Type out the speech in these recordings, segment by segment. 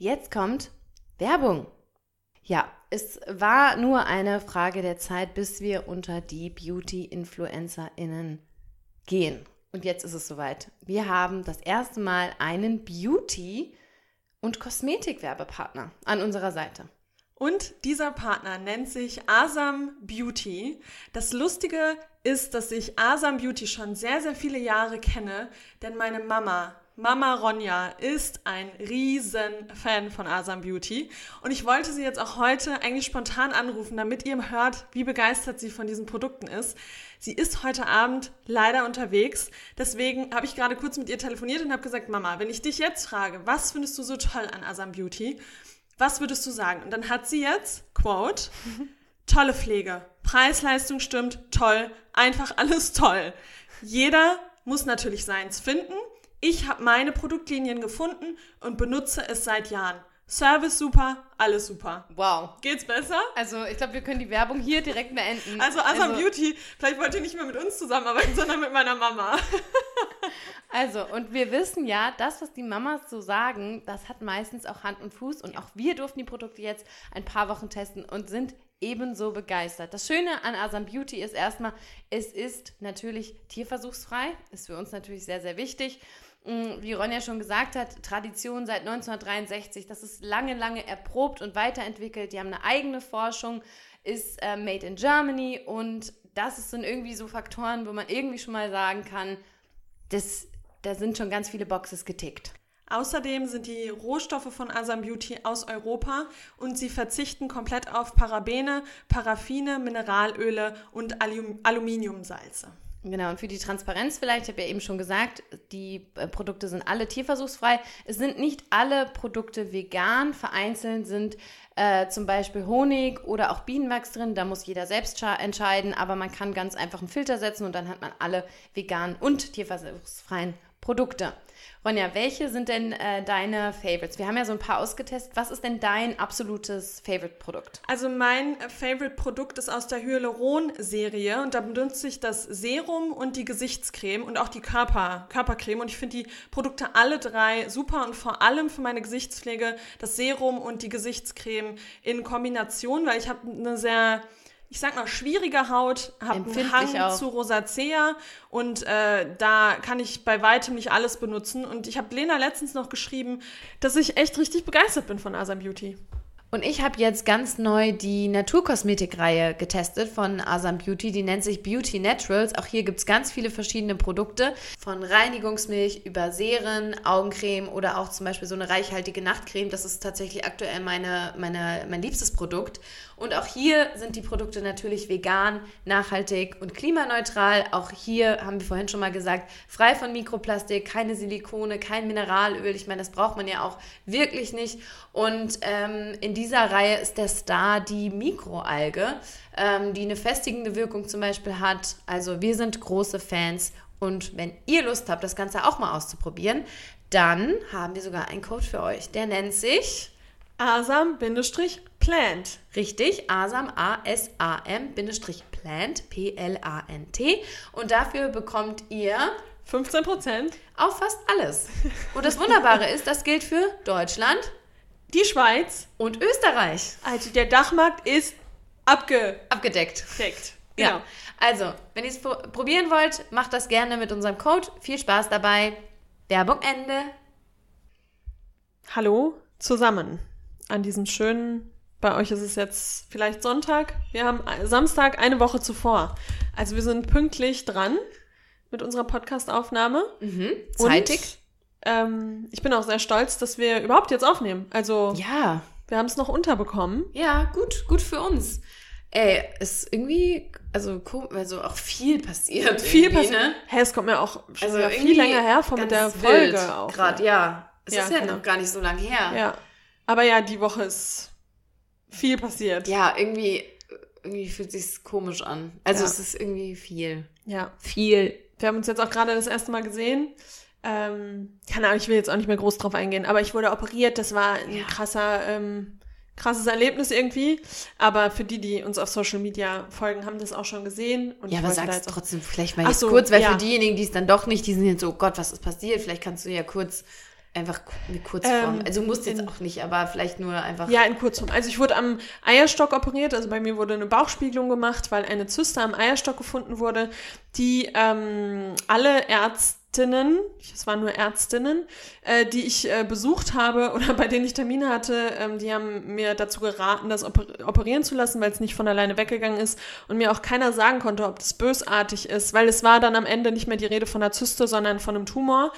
Jetzt kommt Werbung. Ja, es war nur eine Frage der Zeit, bis wir unter die Beauty-InfluencerInnen gehen. Und jetzt ist es soweit. Wir haben das erste Mal einen Beauty- und Kosmetikwerbepartner an unserer Seite. Und dieser Partner nennt sich Asam Beauty. Das Lustige ist, dass ich Asam Beauty schon sehr, sehr viele Jahre kenne, denn meine Mama Mama Ronja ist ein riesen Fan von Asam Beauty und ich wollte sie jetzt auch heute eigentlich spontan anrufen, damit ihr hört, wie begeistert sie von diesen Produkten ist. Sie ist heute Abend leider unterwegs, deswegen habe ich gerade kurz mit ihr telefoniert und habe gesagt, Mama, wenn ich dich jetzt frage, was findest du so toll an Asam Beauty, was würdest du sagen? Und dann hat sie jetzt, Quote, tolle Pflege, Preis-Leistung stimmt, toll, einfach alles toll. Jeder muss natürlich seins finden ich habe meine Produktlinien gefunden und benutze es seit Jahren. Service super, alles super. Wow. Geht's besser? Also ich glaube, wir können die Werbung hier direkt beenden. Also Asam also, Beauty, vielleicht wollt ihr nicht mehr mit uns zusammenarbeiten, sondern mit meiner Mama. also, und wir wissen ja, das, was die Mamas so sagen, das hat meistens auch Hand und Fuß. Und auch wir durften die Produkte jetzt ein paar Wochen testen und sind ebenso begeistert. Das Schöne an Asam Beauty ist erstmal, es ist natürlich tierversuchsfrei. Ist für uns natürlich sehr, sehr wichtig. Mm, wie Ronja schon gesagt hat, Tradition seit 1963. Das ist lange, lange erprobt und weiterentwickelt. Die haben eine eigene Forschung, ist äh, made in Germany und das sind irgendwie so Faktoren, wo man irgendwie schon mal sagen kann, das, da sind schon ganz viele Boxes getickt. Außerdem sind die Rohstoffe von Asam Beauty aus Europa und sie verzichten komplett auf Parabene, Paraffine, Mineralöle und Alum Aluminiumsalze. Genau, und für die Transparenz vielleicht, ich habe ja eben schon gesagt, die äh, Produkte sind alle tierversuchsfrei. Es sind nicht alle Produkte vegan. Vereinzelt sind äh, zum Beispiel Honig oder auch Bienenwachs drin. Da muss jeder selbst entscheiden, aber man kann ganz einfach einen Filter setzen und dann hat man alle veganen und tierversuchsfreien Produkte. Ronja, welche sind denn äh, deine Favorites? Wir haben ja so ein paar ausgetestet. Was ist denn dein absolutes Favorite-Produkt? Also mein Favorite-Produkt ist aus der Hyaluron-Serie und da benutze ich das Serum und die Gesichtscreme und auch die Körper, Körpercreme und ich finde die Produkte alle drei super und vor allem für meine Gesichtspflege das Serum und die Gesichtscreme in Kombination, weil ich habe eine sehr ich sag mal, schwierige Haut, habe einen Hang zu Rosacea und äh, da kann ich bei weitem nicht alles benutzen. Und ich habe Lena letztens noch geschrieben, dass ich echt richtig begeistert bin von Asam Beauty. Und ich habe jetzt ganz neu die Naturkosmetikreihe getestet von Asam Beauty. Die nennt sich Beauty Naturals. Auch hier gibt es ganz viele verschiedene Produkte. Von Reinigungsmilch über Serien, Augencreme oder auch zum Beispiel so eine reichhaltige Nachtcreme. Das ist tatsächlich aktuell meine, meine, mein liebstes Produkt. Und auch hier sind die Produkte natürlich vegan, nachhaltig und klimaneutral. Auch hier haben wir vorhin schon mal gesagt, frei von Mikroplastik, keine Silikone, kein Mineralöl. Ich meine, das braucht man ja auch wirklich nicht. Und ähm, in dieser Reihe ist der Star die Mikroalge, ähm, die eine festigende Wirkung zum Beispiel hat. Also wir sind große Fans. Und wenn ihr Lust habt, das Ganze auch mal auszuprobieren, dann haben wir sogar einen Code für euch. Der nennt sich Asam-Plant. Richtig, Asam, A-S-A-M-Plant, P-L-A-N-T. Und dafür bekommt ihr 15% auf fast alles. Und das Wunderbare ist, das gilt für Deutschland, die Schweiz und Österreich. Also der Dachmarkt ist abge abgedeckt. Deckt. Genau. Ja. Also, wenn ihr es probieren wollt, macht das gerne mit unserem Code. Viel Spaß dabei. Werbung Ende. Hallo zusammen an diesem schönen, bei euch ist es jetzt vielleicht Sonntag, wir haben Samstag eine Woche zuvor. Also wir sind pünktlich dran mit unserer Podcastaufnahme. Mhm, zeitig. Und, ähm, ich bin auch sehr stolz, dass wir überhaupt jetzt aufnehmen. Also ja, wir haben es noch unterbekommen. Ja, gut, gut für uns. Ey, ist irgendwie, also, also auch viel passiert. Viel passiert. Ne? Hey, es kommt mir auch also viel länger her vor mit der Folge auch. Gerade, ja. Es ja, ist ja genau. noch gar nicht so lange her. Ja. Aber ja, die Woche ist viel passiert. Ja, irgendwie, irgendwie fühlt sich komisch an. Also ja. es ist irgendwie viel. Ja. Viel. Wir haben uns jetzt auch gerade das erste Mal gesehen. Ähm, keine Ahnung, ich will jetzt auch nicht mehr groß drauf eingehen, aber ich wurde operiert. Das war ein ja. krasser, ähm, krasses Erlebnis irgendwie. Aber für die, die uns auf Social Media folgen, haben das auch schon gesehen. Und ja, aber sag's trotzdem vielleicht mal jetzt so, kurz, weil ja. für diejenigen, die es dann doch nicht, die sind jetzt so, oh Gott, was ist passiert? Vielleicht kannst du ja kurz Einfach in Kurzform. Ähm, also musst jetzt in- auch nicht, aber vielleicht nur einfach. Ja, in Kurzform. Also ich wurde am Eierstock operiert, also bei mir wurde eine Bauchspiegelung gemacht, weil eine Zyste am Eierstock gefunden wurde, die ähm, alle Ärztinnen, es waren nur Ärztinnen, äh, die ich äh, besucht habe oder bei denen ich Termine hatte, ähm, die haben mir dazu geraten, das oper operieren zu lassen, weil es nicht von alleine weggegangen ist und mir auch keiner sagen konnte, ob das bösartig ist, weil es war dann am Ende nicht mehr die Rede von einer Zyste, sondern von einem Tumor.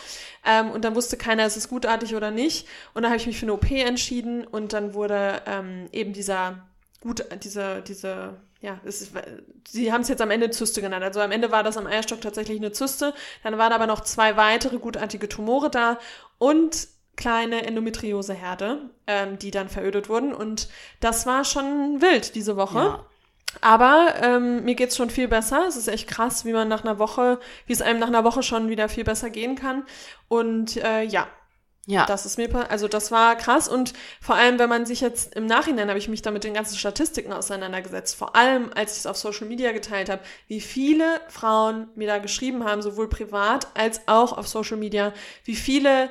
Ähm, und dann wusste keiner, ist es gutartig oder nicht. Und da habe ich mich für eine OP entschieden und dann wurde ähm, eben dieser gut, diese, diese, ja, ist, sie haben es jetzt am Ende Zyste genannt. Also am Ende war das am Eierstock tatsächlich eine Zyste. Dann waren aber noch zwei weitere gutartige Tumore da und kleine Endometrioseherde, ähm, die dann verödet wurden. Und das war schon wild diese Woche. Ja. Aber ähm, mir geht's schon viel besser. Es ist echt krass, wie man nach einer Woche, wie es einem nach einer Woche schon wieder viel besser gehen kann. Und äh, ja, Ja. das ist mir, also das war krass und vor allem, wenn man sich jetzt im Nachhinein habe ich mich da mit den ganzen Statistiken auseinandergesetzt, vor allem als ich es auf Social Media geteilt habe, wie viele Frauen mir da geschrieben haben, sowohl privat als auch auf Social Media, wie viele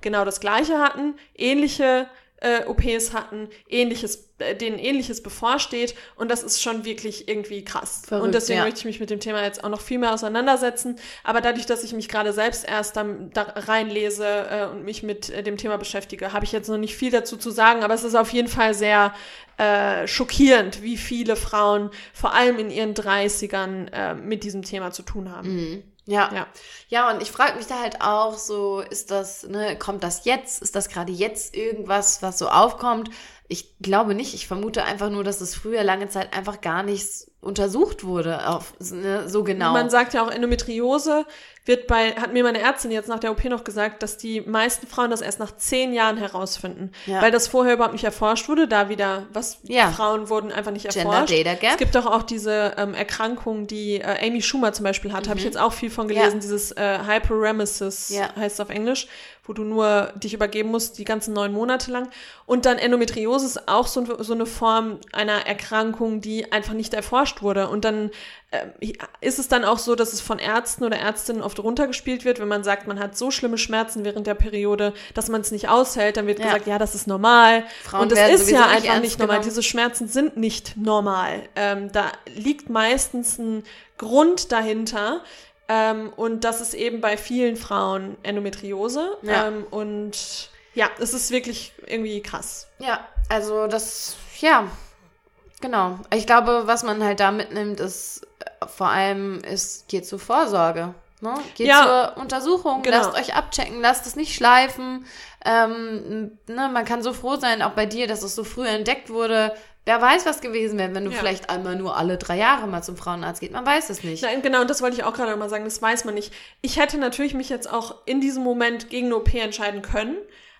genau das Gleiche hatten, ähnliche äh, OPs hatten, ähnliches, äh, denen ähnliches bevorsteht und das ist schon wirklich irgendwie krass. Verrückt, und deswegen ja. möchte ich mich mit dem Thema jetzt auch noch viel mehr auseinandersetzen. Aber dadurch, dass ich mich gerade selbst erst da, da reinlese äh, und mich mit äh, dem Thema beschäftige, habe ich jetzt noch nicht viel dazu zu sagen. Aber es ist auf jeden Fall sehr äh, schockierend, wie viele Frauen vor allem in ihren 30ern äh, mit diesem Thema zu tun haben. Mhm. Ja. Ja. ja. und ich frage mich da halt auch so, ist das, ne, kommt das jetzt? Ist das gerade jetzt irgendwas, was so aufkommt? Ich glaube nicht. Ich vermute einfach nur, dass es früher lange Zeit einfach gar nicht untersucht wurde, auf, ne, so genau. Man sagt ja auch Endometriose wird bei, hat mir meine Ärztin jetzt nach der OP noch gesagt, dass die meisten Frauen das erst nach zehn Jahren herausfinden, Ja. weil das vorher überhaupt nicht erforscht wurde, da wieder, was Ja. Frauen wurden einfach nicht Gender erforscht. Data Gap. Es gibt doch auch diese ähm, Erkrankung, die äh, Amy Schumer zum Beispiel hat, habe ich jetzt auch viel von gelesen, Mhm. Ja. dieses äh, Hyperemesis heißt es auf Englisch, wo du nur dich übergeben musst, die ganzen neun Monate lang. Und dann Endometriose ist auch so, so eine Form einer Erkrankung, die einfach nicht erforscht wurde. Und dann ähm, ist es dann auch so, dass es von Ärzten oder Ärztinnen oft runtergespielt wird, wenn man sagt, man hat so schlimme Schmerzen während der Periode, dass man es nicht aushält, dann wird Ja. gesagt, ja, das ist normal. Frauen und das ist ja nicht einfach nicht normal. genommen. Diese Schmerzen sind nicht normal. Ähm, da liegt meistens ein Grund dahinter. Ähm, und das ist eben bei vielen Frauen Endometriose. Ja. Ähm, und ja, es ist wirklich irgendwie krass. Ja, also das, ja, genau. Ich glaube, was man halt da mitnimmt, ist äh, vor allem, ist, geht zur Vorsorge. Ne? Geht Ja. zur Untersuchung, Genau. lasst euch abchecken, lasst es nicht schleifen. Ähm, ne, man kann so froh sein, auch bei dir, dass es so früh entdeckt wurde. Wer weiß, was gewesen wäre, wenn du Ja. vielleicht einmal nur alle drei Jahre mal zum Frauenarzt geht. Man weiß es nicht. Nein, genau, und das wollte ich auch gerade mal sagen, das weiß man nicht. Ich hätte natürlich mich jetzt auch in diesem Moment gegen eine OP entscheiden können,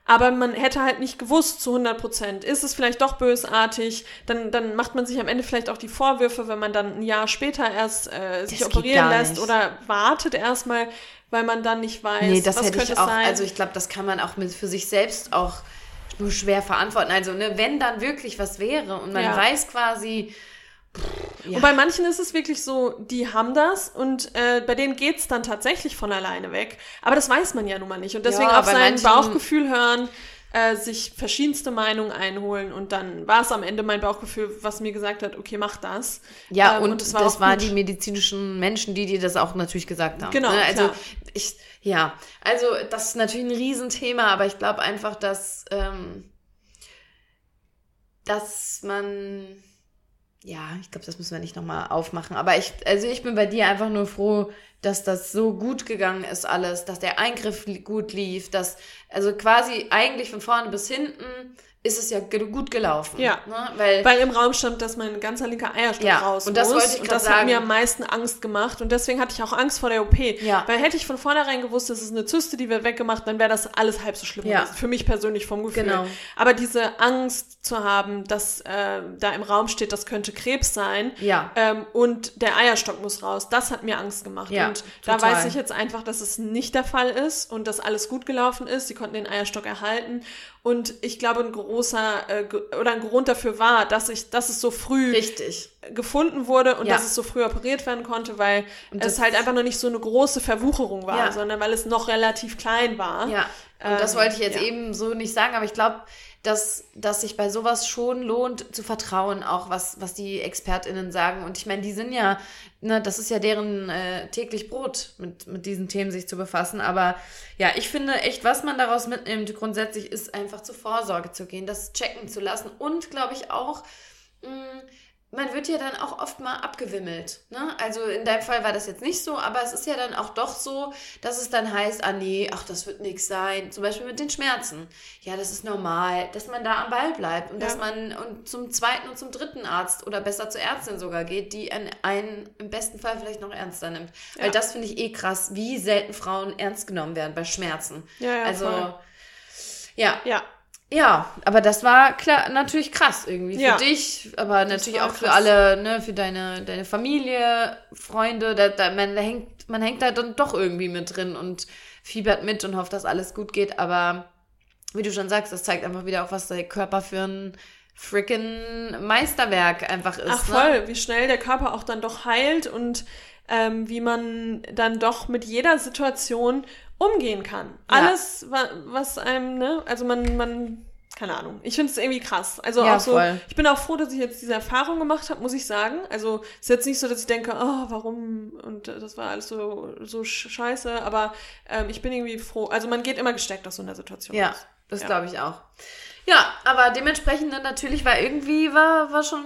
aber man hätte halt nicht gewusst zu 100 Prozent, ist es vielleicht doch bösartig, dann, dann macht man sich am Ende vielleicht auch die Vorwürfe, wenn man dann ein Jahr später erst äh, sich operieren lässt nicht. oder wartet erstmal, weil man dann nicht weiß, Nee, das was hätte könnte ich auch. sein. Also ich glaube, das kann man auch mit für sich selbst auch nur schwer verantworten. Also, ne, wenn dann wirklich was wäre und man Ja. weiß quasi. Ja. Und bei manchen ist es wirklich so, die haben das und äh, bei denen geht's dann tatsächlich von alleine weg. Aber das weiß man ja nun mal nicht. Und deswegen Ja, auf sein Bauchgefühl hören, äh, sich verschiedenste Meinungen einholen und dann war es am Ende mein Bauchgefühl, was mir gesagt hat, okay, mach das. Ja, Ähm, und, es das auch waren gut. die medizinischen Menschen, die dir das auch natürlich gesagt haben. Genau, Ne? Also klar. ich, ja, also das ist natürlich ein Riesenthema, aber ich glaube einfach, dass, ähm, dass man, ja, ich glaube, das müssen wir nicht nochmal aufmachen. Aber ich, also ich bin bei dir einfach nur froh, dass das so gut gegangen ist alles, dass der Eingriff gut lief, dass, also quasi eigentlich von vorne bis hinten ist es ja gut gelaufen. Ja. Ne? Weil, Weil im Raum stand, dass mein ganzer linker Eierstock Ja, raus und das muss. wollte ich und das hat sagen. mir am meisten Angst gemacht. Und deswegen hatte ich auch Angst vor der OP. Ja. Weil hätte ich von vornherein gewusst, das ist eine Zyste, die wird weggemacht, dann wäre das alles halb so schlimm Ja. gewesen. Für mich persönlich vom Gefühl. Genau. Aber diese Angst zu haben, dass äh, da im Raum steht, das könnte Krebs sein. Ja. Ähm, und der Eierstock muss raus. Das hat mir Angst gemacht. Ja, und da total. weiß ich jetzt einfach, dass es nicht der Fall ist und dass alles gut gelaufen ist. Sie konnten den Eierstock erhalten. Und ich glaube, ein großer äh, oder ein Grund dafür war, dass ich, dass es so früh richtig. gefunden wurde und Ja. dass es so früh operiert werden konnte, weil es halt einfach noch nicht so eine große Verwucherung war, Ja. sondern weil es noch relativ klein war. Ja. Und das Ähm, wollte ich jetzt eben so nicht sagen, aber ich glaube, dass, dass sich bei sowas schon lohnt, zu vertrauen, auch was, was die ExpertInnen sagen. Und ich meine, die sind ja, ne, das ist ja deren äh, täglich Brot, mit, mit diesen Themen sich zu befassen. Aber ja, ich finde echt, was man daraus mitnimmt, grundsätzlich ist einfach zur Vorsorge zu gehen, das checken zu lassen und glaube ich auch, mh, man wird ja dann auch oft mal abgewimmelt. Ne? Also in deinem Fall war das jetzt nicht so, aber es ist ja dann auch doch so, dass es dann heißt, ah nee, ach, das wird nichts sein. Zum Beispiel mit den Schmerzen. Ja, das ist normal, dass man da am Ball bleibt und Ja. dass man und zum zweiten und zum dritten Arzt oder besser zur Ärztin sogar geht, die einen, im besten Fall vielleicht noch ernster nimmt. Weil Ja. das finde ich eh krass, wie selten Frauen ernst genommen werden bei Schmerzen. Ja, ja, also, voll. ja, Ja, ja, aber das war klar, natürlich krass irgendwie für Ja. dich, aber natürlich war auch für krass. alle, ne, für deine, deine Familie, Freunde, da, da, man, da hängt, man hängt da dann doch irgendwie mit drin und fiebert mit und hofft, dass alles gut geht, aber wie du schon sagst, das zeigt einfach wieder auch, was der Körper für ein freaking Meisterwerk einfach ist. Ach ne? voll, wie schnell der Körper auch dann doch heilt und ähm, wie man dann doch mit jeder Situation umgehen kann. Alles, wa was einem, ne, also man, man, keine Ahnung. Ich finde es irgendwie krass. Also Ja, auch so, voll. ich bin auch froh, dass ich jetzt diese Erfahrung gemacht habe, muss ich sagen. Also ist jetzt nicht so, dass ich denke, oh, warum und das war alles so, so sch- scheiße, aber ähm, ich bin irgendwie froh. Also man geht immer gesteckt aus so einer Situation. Ja, raus. das Ja. glaube ich auch. Ja, aber dementsprechend dann natürlich war irgendwie, war, war schon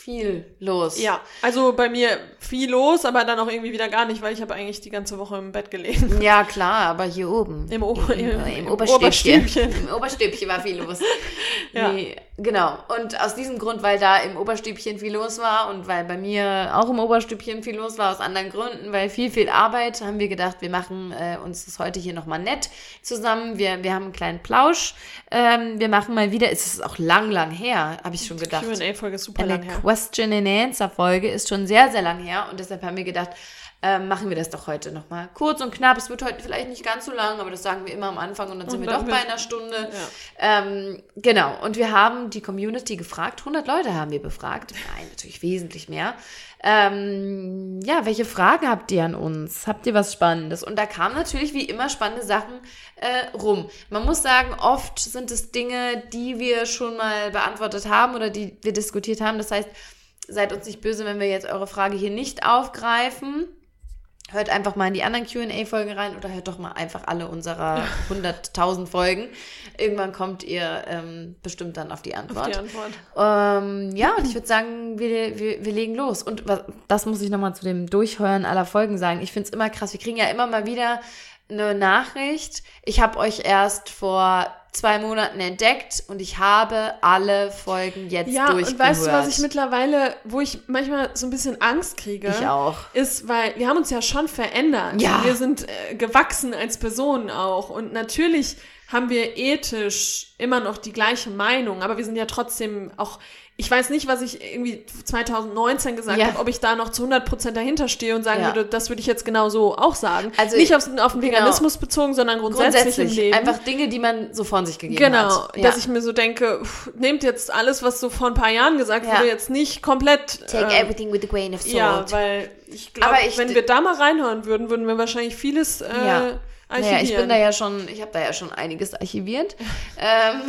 viel los. Ja, also bei mir viel los, aber dann auch irgendwie wieder gar nicht, weil ich habe eigentlich die ganze Woche im Bett gelegen. Ja, klar, aber hier oben. Im, o Im, im, im, im Oberstübchen. Oberstübchen. Im Oberstübchen war viel los. Ja. Nee, genau. Und aus diesem Grund, weil da im Oberstübchen viel los war und weil bei mir auch im Oberstübchen viel los war, aus anderen Gründen, weil viel, viel Arbeit, haben wir gedacht, wir machen äh, uns das heute hier nochmal nett zusammen. Wir, wir haben einen kleinen Plausch. Ähm, wir machen mal wieder, es ist auch lang, lang her, habe ich schon gedacht. Q&A-Folge ist super Eine lang her. Question and Answer Folge ist schon sehr, sehr lang her und deshalb haben wir gedacht, ähm, machen wir das doch heute nochmal kurz und knapp. Es wird heute vielleicht nicht ganz so lang, aber das sagen wir immer am Anfang und dann sind Und wir doch bei wird- einer Stunde. Ähm, genau, und wir haben die Community gefragt, 100 Leute haben wir befragt, nein, natürlich wesentlich mehr. Ähm, ja, welche Fragen habt ihr an uns? Habt ihr was Spannendes? Und da kamen natürlich wie immer spannende Sachen äh, rum. Man muss sagen, oft sind es Dinge, die wir schon mal beantwortet haben oder die wir diskutiert haben. Das heißt, seid uns nicht böse, wenn wir jetzt eure Frage hier nicht aufgreifen. Hört einfach mal in die anderen QA-Folgen rein oder hört doch mal einfach alle unserer 100.000 Folgen. Irgendwann kommt ihr ähm, bestimmt dann auf die Antwort. Die Antwort. Ähm, ja, und ich würde sagen, wir, wir, wir legen los. Und was, das muss ich nochmal zu dem Durchhören aller Folgen sagen. Ich finde es immer krass. Wir kriegen ja immer mal wieder eine Nachricht. Ich habe euch erst vor zwei Monaten entdeckt und ich habe alle Folgen jetzt Ja, durchgehört. und weißt du, was ich mittlerweile, wo ich manchmal so ein bisschen Angst kriege? Ich auch. Ist, weil wir haben uns ja schon verändert. Ja. Wir sind äh, gewachsen als Personen auch. Und natürlich haben wir ethisch immer noch die gleiche Meinung, aber wir sind ja trotzdem auch. Ich weiß nicht, was ich irgendwie 2019 gesagt Ja. habe, ob ich da noch zu 100% dahinter stehe und sagen Ja. würde, das würde ich jetzt genau so auch sagen. Also nicht auf, auf den genau. Veganismus bezogen, sondern grundsätzlich, Grundsätzlich im Leben. einfach Dinge, die man so von sich gegeben Genau, hat. Ja. dass ich mir so denke, pff, nehmt jetzt alles, was so vor ein paar Jahren gesagt wurde, jetzt nicht komplett. Take ähm, everything with a grain of salt. ja, weil ich glaube, wenn wir da mal reinhören würden, würden wir wahrscheinlich vieles äh, Ja. archivieren. Naja, ich bin da ja schon, ich habe da ja schon einiges archiviert. ähm,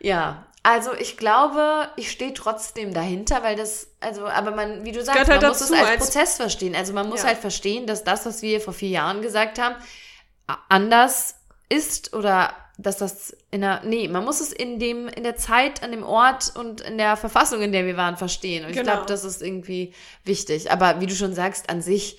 ja, also ich glaube, ich stehe trotzdem dahinter, weil das, also, aber man, wie du sagst, halt man muss es als, als- Prozess verstehen. Also man muss Ja. halt verstehen, dass das, was wir vor vier Jahren gesagt haben, anders ist oder dass das in der, nee, man muss es in dem, in der Zeit, an dem Ort und in der Verfassung, in der wir waren, verstehen. Und ich Genau. glaube, das ist irgendwie wichtig. Aber wie du schon sagst, an sich,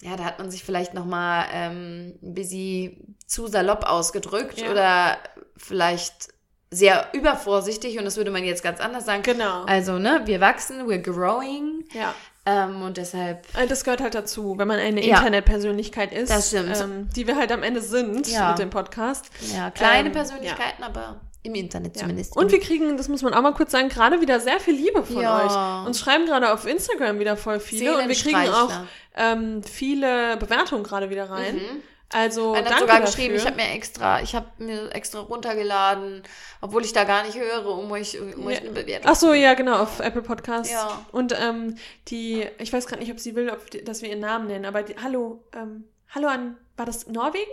ja, da hat man sich vielleicht noch mal ähm, ein bisschen zu salopp ausgedrückt Ja. oder vielleicht sehr übervorsichtig und das würde man jetzt ganz anders sagen. Genau. Also, ne, wir wachsen, we're growing ja. ähm, und deshalb, Das gehört halt dazu, wenn man eine Ja. Internetpersönlichkeit ist. Das stimmt. Ähm, die wir halt am Ende sind Ja. mit dem Podcast. ja, kleine Ähm, Persönlichkeiten, aber im Internet Ja. zumindest. Und wir kriegen, das muss man auch mal kurz sagen, gerade wieder sehr viel Liebe von Ja. euch. Uns schreiben gerade auf Instagram wieder voll viele und wir kriegen auch ähm, viele Bewertungen gerade wieder rein. Also Einer hat sogar dafür. geschrieben, ich habe mir extra, ich habe mir extra runtergeladen, obwohl ich da gar nicht höre, um euch, um euch Ja. eine Bewertung Ach so, ja, genau, auf Apple Podcasts. Ja. Und ähm, die, ich weiß gerade nicht, ob sie will, ob die, dass wir ihren Namen nennen, aber die, hallo, ähm, hallo an, war das Norwegen?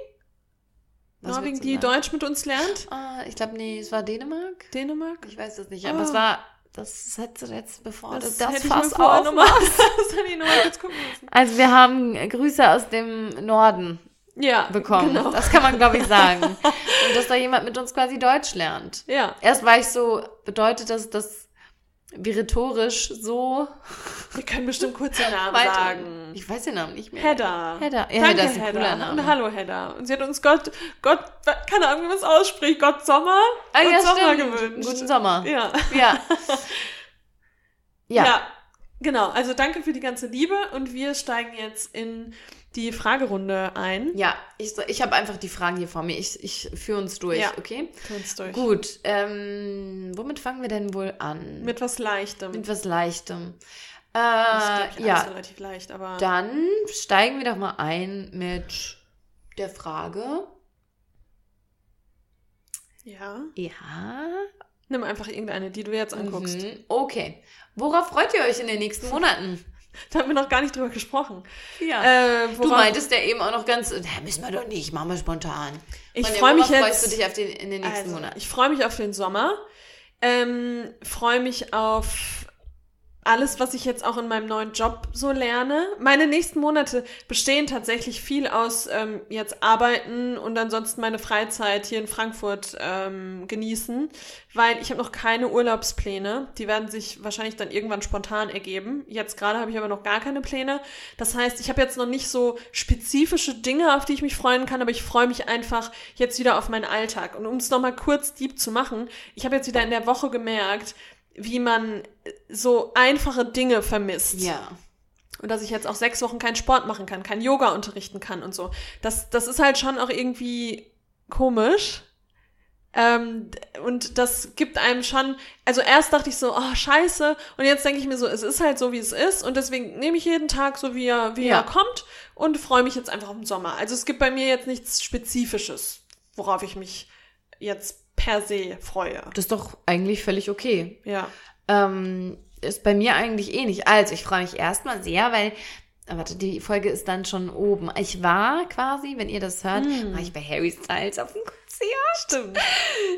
Was Norwegen, die sagen? Deutsch mit uns lernt. Ah, ich glaube, nee, es war Dänemark. Dänemark. Ich weiß es nicht, aber Ah. es war, das hätte jetzt, bevor Das, das hätte ich mir Fass vorher nochmal, aufmachst. das hätte ich nochmal kurz gucken müssen. Also wir haben Grüße aus dem Norden Ja, bekommen. Genau. Das kann man, glaube ich, sagen. Und dass da jemand mit uns quasi Deutsch lernt. Ja, Erst war ich so, bedeutet das, dass wir rhetorisch so wir können bestimmt kurz den Namen weit... sagen. Ich weiß den Namen nicht mehr. Hedda. Hedda. Ja, Danke, Hedda ist ein Hedda. cooler Name. Und hallo, Hedda. Und sie hat uns Gott, Gott, keine Ahnung, wie man es ausspricht, Gott Sommer, Ah, Gott ja, Sommer stimmt. gewünscht. Guten Sommer. Ja. Ja. ja. ja. genau. Also danke für die ganze Liebe und wir steigen jetzt in die Fragerunde ein. Ja, ich, ich habe einfach die Fragen hier vor mir. Ich, ich führe uns durch, Ja. okay? Für uns durch. Gut, ähm, womit fangen wir denn wohl an? Mit was Leichtem. Mit was Leichtem. Das ist, glaub Äh, ich, ja, alles relativ leicht, aber dann steigen wir doch mal ein mit der Frage. ja. Ja. Nimm einfach irgendeine, die du jetzt anguckst. Mhm. Okay. Worauf freut ihr euch in den nächsten Monaten? Da haben wir noch gar nicht drüber gesprochen. Ja. Äh, du meintest ja eben auch noch ganz, äh, müssen wir doch nicht, machen wir spontan. Ich Ronja, freu mich jetzt- freust du dich auf den, in den nächsten Also, Monaten? ich freue mich auf den Sommer. Ähm, freue mich auf alles, was ich jetzt auch in meinem neuen Job so lerne. Meine nächsten Monate bestehen tatsächlich viel aus ähm, jetzt arbeiten und ansonsten meine Freizeit hier in Frankfurt ähm, genießen, weil ich habe noch keine Urlaubspläne. Die werden sich wahrscheinlich dann irgendwann spontan ergeben. Jetzt gerade habe ich aber noch gar keine Pläne. Das heißt, ich habe jetzt noch nicht so spezifische Dinge, auf die ich mich freuen kann, aber ich freue mich einfach jetzt wieder auf meinen Alltag. Und um es nochmal kurz deep zu machen, ich habe jetzt wieder in der Woche gemerkt, wie man so einfache Dinge vermisst. Ja. Und dass ich jetzt auch sechs Wochen keinen Sport machen kann, kein Yoga unterrichten kann und so. Das, das ist halt schon auch irgendwie komisch. Ähm, und das gibt einem schon, also erst dachte ich so, oh scheiße, und jetzt denke ich mir so, es ist halt so, wie es ist, und deswegen nehme ich jeden Tag so, wie er, wie Ja. er kommt, und freue mich jetzt einfach auf den Sommer. Also es gibt bei mir jetzt nichts Spezifisches, worauf ich mich jetzt per se freue. Das ist doch eigentlich völlig okay. Ja. Ähm, ist bei mir eigentlich ähnlich. Also, ich freue mich erstmal sehr, weil, ah, warte, die Folge ist dann schon oben. Ich war quasi, wenn ihr das hört, war ich bei Harry Styles auf dem Konzert. Stimmt.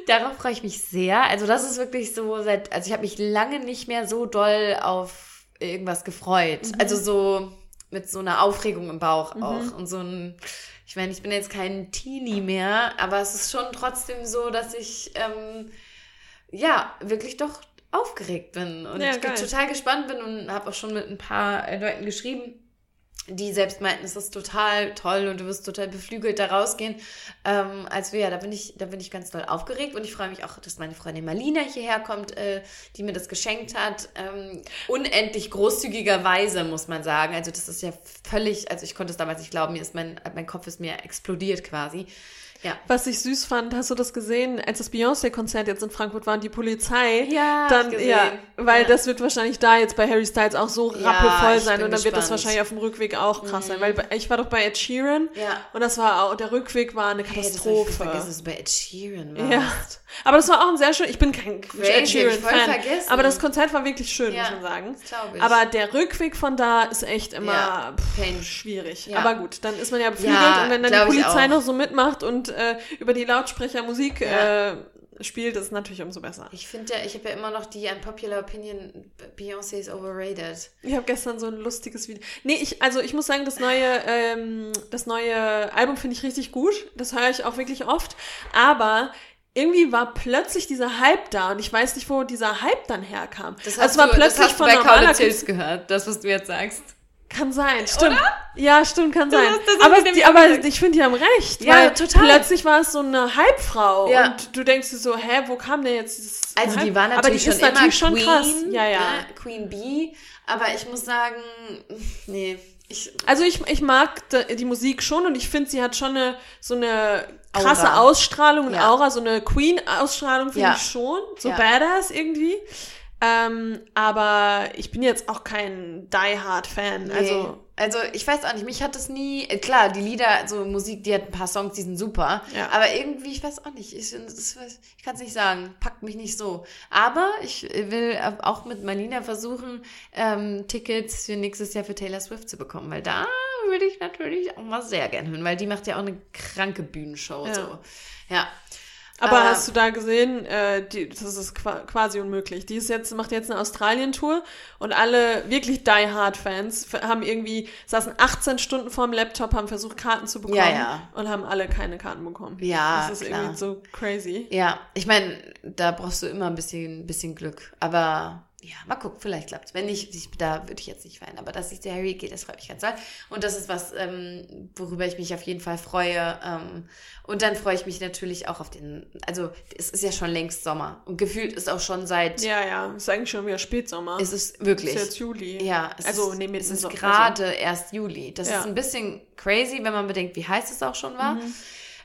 Darauf freue ich mich sehr. Also, das ist wirklich so seit, also ich habe mich lange nicht mehr so doll auf irgendwas gefreut. Also so mit so einer Aufregung im Bauch auch und so ein, ich meine, ich bin jetzt kein Teenie mehr, aber es ist schon trotzdem so, dass ich ähm, ja wirklich doch aufgeregt bin. Und Ja, total gespannt bin und habe auch schon mit ein paar äh, Leuten geschrieben, die selbst meinten, es ist total toll und du wirst total beflügelt da rausgehen. Ähm, also ja, da bin ich, da bin ich ganz doll aufgeregt und ich freue mich auch, dass meine Freundin Marlina hierher kommt, äh, die mir das geschenkt hat. Ähm, unendlich großzügigerweise, muss man sagen. Also das ist ja völlig, also ich konnte es damals nicht glauben, mir ist mein, mein Kopf ist mir explodiert quasi. Ja. Was ich süß fand, hast du das gesehen, als das Beyoncé-Konzert jetzt in Frankfurt war und die Polizei Ja, dann, ja, weil Ja. das wird wahrscheinlich da jetzt bei Harry Styles auch so Ja, rappelvoll ich sein und dann wird das gespannt. Mhm. wahrscheinlich auf dem Rückweg auch krass sein, weil ich war doch bei Ed Sheeran Ja. und das war auch, der Rückweg war eine Hey, das ich Katastrophe. vergessen, dass du bei Ed Sheeran warst. ja, aber das war auch ein sehr schön, ich bin kein Crazy, Ed Sheeran-Fan, aber das Konzert war wirklich schön, Ja, muss man sagen. ich. Aber der Rückweg von da ist echt immer Ja, pff, schwierig. Ja. Aber gut, dann ist man ja beflügelt Ja, und wenn dann die Polizei noch so mitmacht und äh, über die Lautsprecher Musik Ja. äh, spielt, ist natürlich umso besser. Ich finde ja, ich habe ja immer noch die unpopular opinion, Beyoncé is overrated. Ich habe gestern so ein lustiges Video. Nee, ich, also ich muss sagen, das neue, ähm, das neue Album finde ich richtig gut. Das höre ich auch wirklich oft. Aber irgendwie war plötzlich dieser Hype da und ich weiß nicht, wo dieser Hype dann herkam. Das also hast es war du, plötzlich das hast von du bei normaler Hills gehört, das, was du jetzt sagst. Kann sein, stimmt. Ja, stimmt, kann sein. das aber die, aber ich finde, die haben recht. Ja, weil total. Plötzlich war es so eine Hypefrau Ja. und du denkst dir so, hä, wo kam denn jetzt dieses Also die war aber die natürlich ist schon natürlich schon Queen, krass. Ja, ja. Ne? Queen Bee, aber ich muss sagen, nee, ich, Also ich, ich mag die Musik schon und ich finde, sie hat schon eine so eine krasse Aura. Ausstrahlung und Ja. Aura, so eine Queen-Ausstrahlung finde Ja. ich schon. So Ja. badass irgendwie. Ähm, aber ich bin jetzt auch kein Die-Hard-Fan. nee. Also, also ich weiß auch nicht, mich hat das nie, äh, klar, die Lieder, so Musik, die hat ein paar Songs, die sind super, Ja. aber irgendwie, ich weiß auch nicht, ich, ich kann es nicht sagen, packt mich nicht so. Aber ich will auch mit Marlina versuchen, ähm, Tickets für nächstes Jahr für Taylor Swift zu bekommen, weil da würde ich natürlich auch mal sehr gerne hören, weil die macht ja auch eine kranke Bühnenshow. Ja. So. Ja. Aber Äh, hast du da gesehen, äh, die, das ist qua- quasi unmöglich. Die ist jetzt, macht jetzt eine Australien-Tour und alle wirklich Die Hard-Fans haben irgendwie, saßen 18 Stunden vorm Laptop, haben versucht, Karten zu bekommen Ja, ja. und haben alle keine Karten bekommen. Ja, Das ist klar. irgendwie so crazy. Ja, ich meine, da brauchst du immer ein bisschen, bisschen Glück. Aber ja, mal gucken, vielleicht klappt's. Wenn nicht, ich, da würde ich jetzt nicht weinen. Aber dass ich der Harry geht, das freut mich ganz doll. Und das ist was, ähm, worüber ich mich auf jeden Fall freue. Ähm, und dann freue ich mich natürlich auch auf den, also es ist ja schon längst Sommer. Und gefühlt ist auch schon seit, Ja, ja, ist eigentlich schon wieder Spätsommer. es ist wirklich. ist jetzt Juli. Ja, es also ist, nee, es ist also- gerade erst Juli. Das Ja. ist ein bisschen crazy, wenn man bedenkt, wie heiß es auch schon war. Mhm.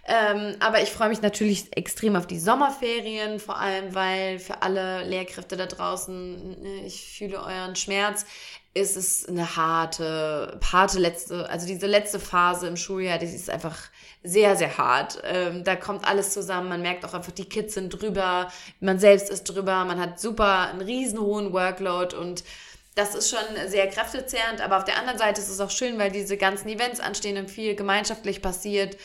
Ähm, aber ich freue mich natürlich extrem auf die Sommerferien, vor allem weil für alle Lehrkräfte da draußen, ne, ich fühle euren Schmerz, ist es eine harte, harte letzte, also diese letzte Phase im Schuljahr, die ist einfach sehr, sehr hart. Ähm, da kommt alles zusammen, man merkt auch einfach, die Kids sind drüber, man selbst ist drüber, man hat super einen riesen hohen Workload. Und das ist schon sehr kräftezehrend, aber auf der anderen Seite ist es auch schön, weil diese ganzen Events anstehen und viel gemeinschaftlich passiert.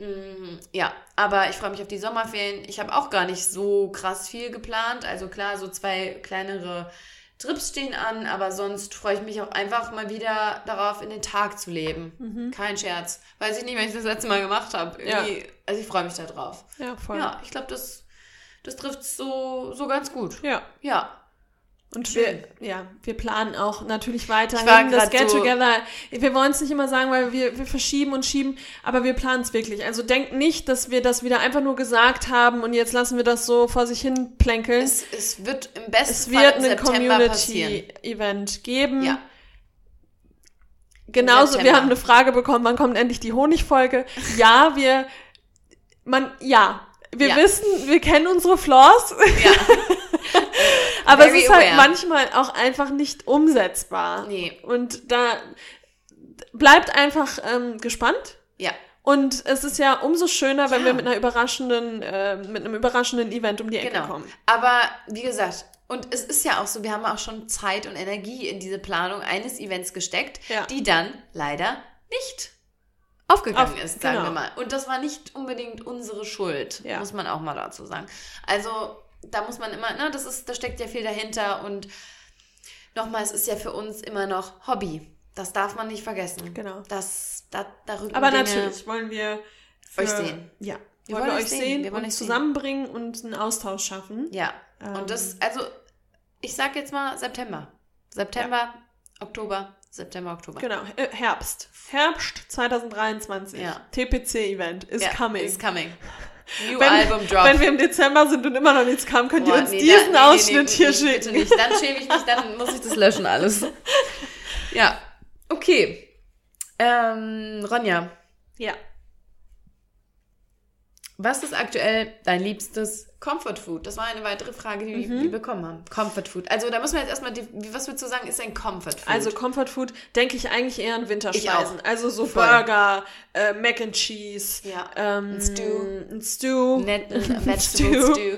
Mm, Ja, aber ich freue mich auf die Sommerferien. Ich habe auch gar nicht so krass viel geplant. Also klar, so zwei kleinere Trips stehen an, aber sonst freue ich mich auch einfach mal wieder darauf, in den Tag zu leben. Kein Scherz. Weiß ich nicht, wenn ich das letzte Mal gemacht habe. Ja. Also ich freue mich da drauf. Ja, voll. Ja, ich glaube, das, das trifft so, so ganz gut. ja. Ja. Und wir, ja, wir planen auch natürlich weiterhin das Get so- Together. Wir wollen es nicht immer sagen, weil wir, wir verschieben und schieben, aber wir planen es wirklich. Also denkt nicht, dass wir das wieder einfach nur gesagt haben und jetzt lassen wir das so vor sich hin plänkeln. Es, Es, es wird im besten wird Fall im ein. Community-Event geben. Ja. Genauso, wir haben eine Frage bekommen, wann kommt endlich die Honigfolge? Ja, wir, man, ja, wir Ja. wissen, wir kennen unsere Flaws, Ja. aber Very es ist halt aware. manchmal auch einfach nicht umsetzbar. Nee. Und da bleibt einfach ähm, gespannt. Ja. Und es ist ja umso schöner, wenn Ja. wir mit einer überraschenden, äh, mit einem überraschenden Event um die Ecke Genau. kommen. Aber wie gesagt, und es ist ja auch so, wir haben auch schon Zeit und Energie in diese Planung eines Events gesteckt, Ja. die dann leider nicht aufgegangen Auf- ist, sagen genau. wir mal. Und das war nicht unbedingt unsere Schuld, Ja. muss man auch mal dazu sagen. Also da muss man immer, ne, das ist, da steckt ja viel dahinter und nochmal, es ist ja für uns immer noch Hobby. Das darf man nicht vergessen. Genau. Das, da, da rücken Aber Dinge, natürlich wollen wir für, Euch sehen. Ja. Wir wollen wir euch sehen. sehen, Wir wollen und euch sehen. zusammenbringen und einen Austausch schaffen. Ja. Ähm. Und das, also, ich sag jetzt mal September. September, Oktober, September, Oktober. Genau, äh, Herbst. Herbst 2023. Ja. TPC-Event is Ja, coming. Is coming. New wenn, Album Drop. wenn wir im Dezember sind und immer noch nichts kam, könnt ihr Boah, uns nee, diesen da- nee, Ausschnitt nee, hier schicken. Bitte nicht, dann schäme ich mich, dann muss ich das löschen alles. Ja, okay. Ähm, Ronja, Ja. Was ist aktuell dein liebstes Comfort Food? Das war eine weitere Frage, die Mhm. wir bekommen haben. Comfort Food. Also da muss man jetzt erstmal, die, was würdest du sagen, ist ein Comfort Food? Also Comfort Food denke ich eigentlich eher an Winterspeisen. Also so Voll. Burger, äh, Mac and Cheese, Ja. ähm, Ein Stew. ein Stew. netten Stew. Vegetable Stew.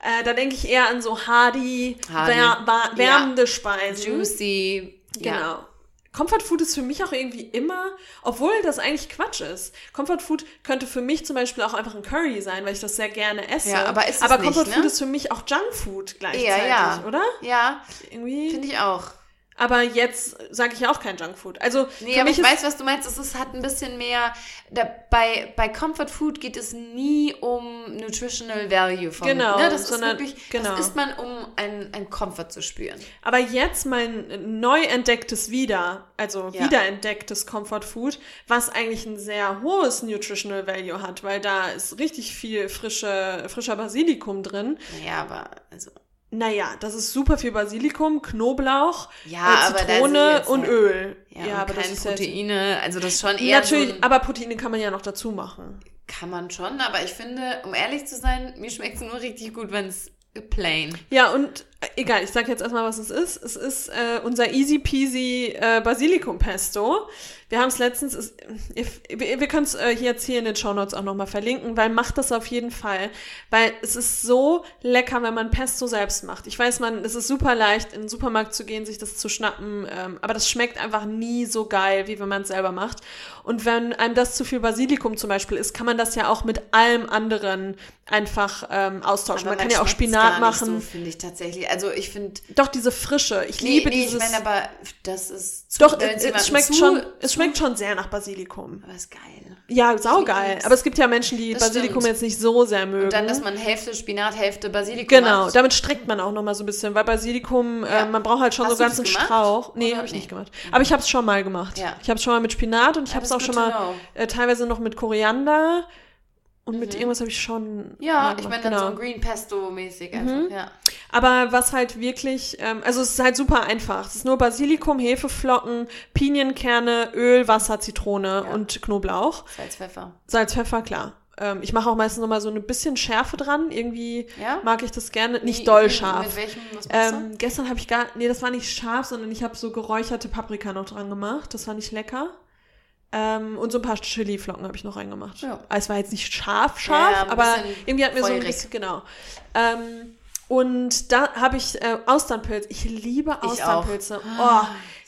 Äh, da denke ich eher an so hardy, Hardy. wär, wär, Ja. wärmende Speisen. Juicy. Genau. Ja. Comfort Food ist für mich auch irgendwie immer, obwohl das eigentlich Quatsch ist. Comfort Food könnte für mich zum Beispiel auch einfach ein Curry sein, weil ich das sehr gerne esse. Ja, aber ist es aber nicht, Comfort ne? Food ist für mich auch Junk Food gleichzeitig, Ja, ja. oder? Ja, Irgendwie. finde ich auch. Aber jetzt sage ich ja auch kein Junk Food. Also Nee, aber ich weiß, was du meinst. Es ist, hat ein bisschen mehr. Da, bei, bei Comfort Food geht es nie um Nutritional Value von. Genau, ne, das sondern- ist wirklich. genau. Das isst man, um ein, ein Comfort zu spüren. Aber jetzt mein neu entdecktes wieder, also Ja. wiederentdecktes Comfort Food, was eigentlich ein sehr hohes Nutritional Value hat, weil da ist richtig viel frische, frischer Basilikum drin. Naja, aber. Also, Naja, das ist super viel Basilikum, Knoblauch, Ja, äh, Zitrone jetzt und halt- Öl. ja, ja aber keine jetzt- Proteine. Also, das ist schon eher. Natürlich, so aber Proteine kann man ja noch dazu machen. kann man schon, aber ich finde, um ehrlich zu sein, mir schmeckt es nur richtig gut, wenn es plain. Ja, und egal, ich sag jetzt erstmal, was es ist. Es ist äh, unser Easy Peasy äh, Basilikum Pesto. Wir haben es letztens, wir, wir können es äh, jetzt hier in den Show Notes auch nochmal verlinken, weil macht das auf jeden Fall. Weil es ist so lecker, wenn man Pesto selbst macht. Ich weiß, man, es ist super leicht, in den Supermarkt zu gehen, sich das zu schnappen, ähm, aber das schmeckt einfach nie so geil, wie wenn man es selber macht. Und wenn einem das zu viel Basilikum zum Beispiel ist, kann man das ja auch mit allem anderen einfach ähm, austauschen. Aber man kann ja auch Spinat machen. So, finde ich tatsächlich. Also ich finde. Doch, diese Frische. Ich nee, liebe nee, dieses. Ich meine aber, das ist zu, Doch, es, es schmeckt schon, es schmeckt schon sehr nach Basilikum. Aber ist geil. Ja, saugeil. Aber es gibt ja Menschen, die das Basilikum stimmt. jetzt nicht so sehr mögen. Und dann, dass man Hälfte Spinat, Hälfte Basilikum Genau, hat. damit streckt man auch noch mal so ein bisschen, weil Basilikum, ja. äh, man braucht halt schon Hast so einen ganzen Strauch. Nee, habe ich nicht gemacht. Aber ich habe es schon mal gemacht. Ja. Ich habe es schon mal mit Spinat und ich habe es auch schon mal äh, teilweise noch mit Koriander. Und mit mhm. irgendwas habe ich schon. Ja, ich meine genau. dann so Green Pesto-mäßig einfach, mhm. ja. Aber was halt wirklich, ähm, also es ist halt super einfach. Es ist nur Basilikum, Hefeflocken, Pinienkerne, Öl, Wasser, Zitrone ja. und Knoblauch. Salz, Pfeffer. Salz, Pfeffer, klar. Ähm, ich mache auch meistens noch mal so ein bisschen Schärfe dran. Irgendwie ja? mag ich das gerne. Nicht wie, doll scharf. Mit welchem? Was ähm, gestern habe ich gar, nee, das war nicht scharf, sondern ich habe so geräucherte Paprika noch dran gemacht. Das war nicht lecker. Ähm, und so ein paar Chili-Flocken habe ich noch reingemacht. Ja. Es war jetzt nicht scharf, scharf, ja, aber irgendwie hat mir feurig. so ein bisschen, genau. Ähm, und da habe ich äh, Austernpilze. Ich liebe Austernpilze. Ich oh,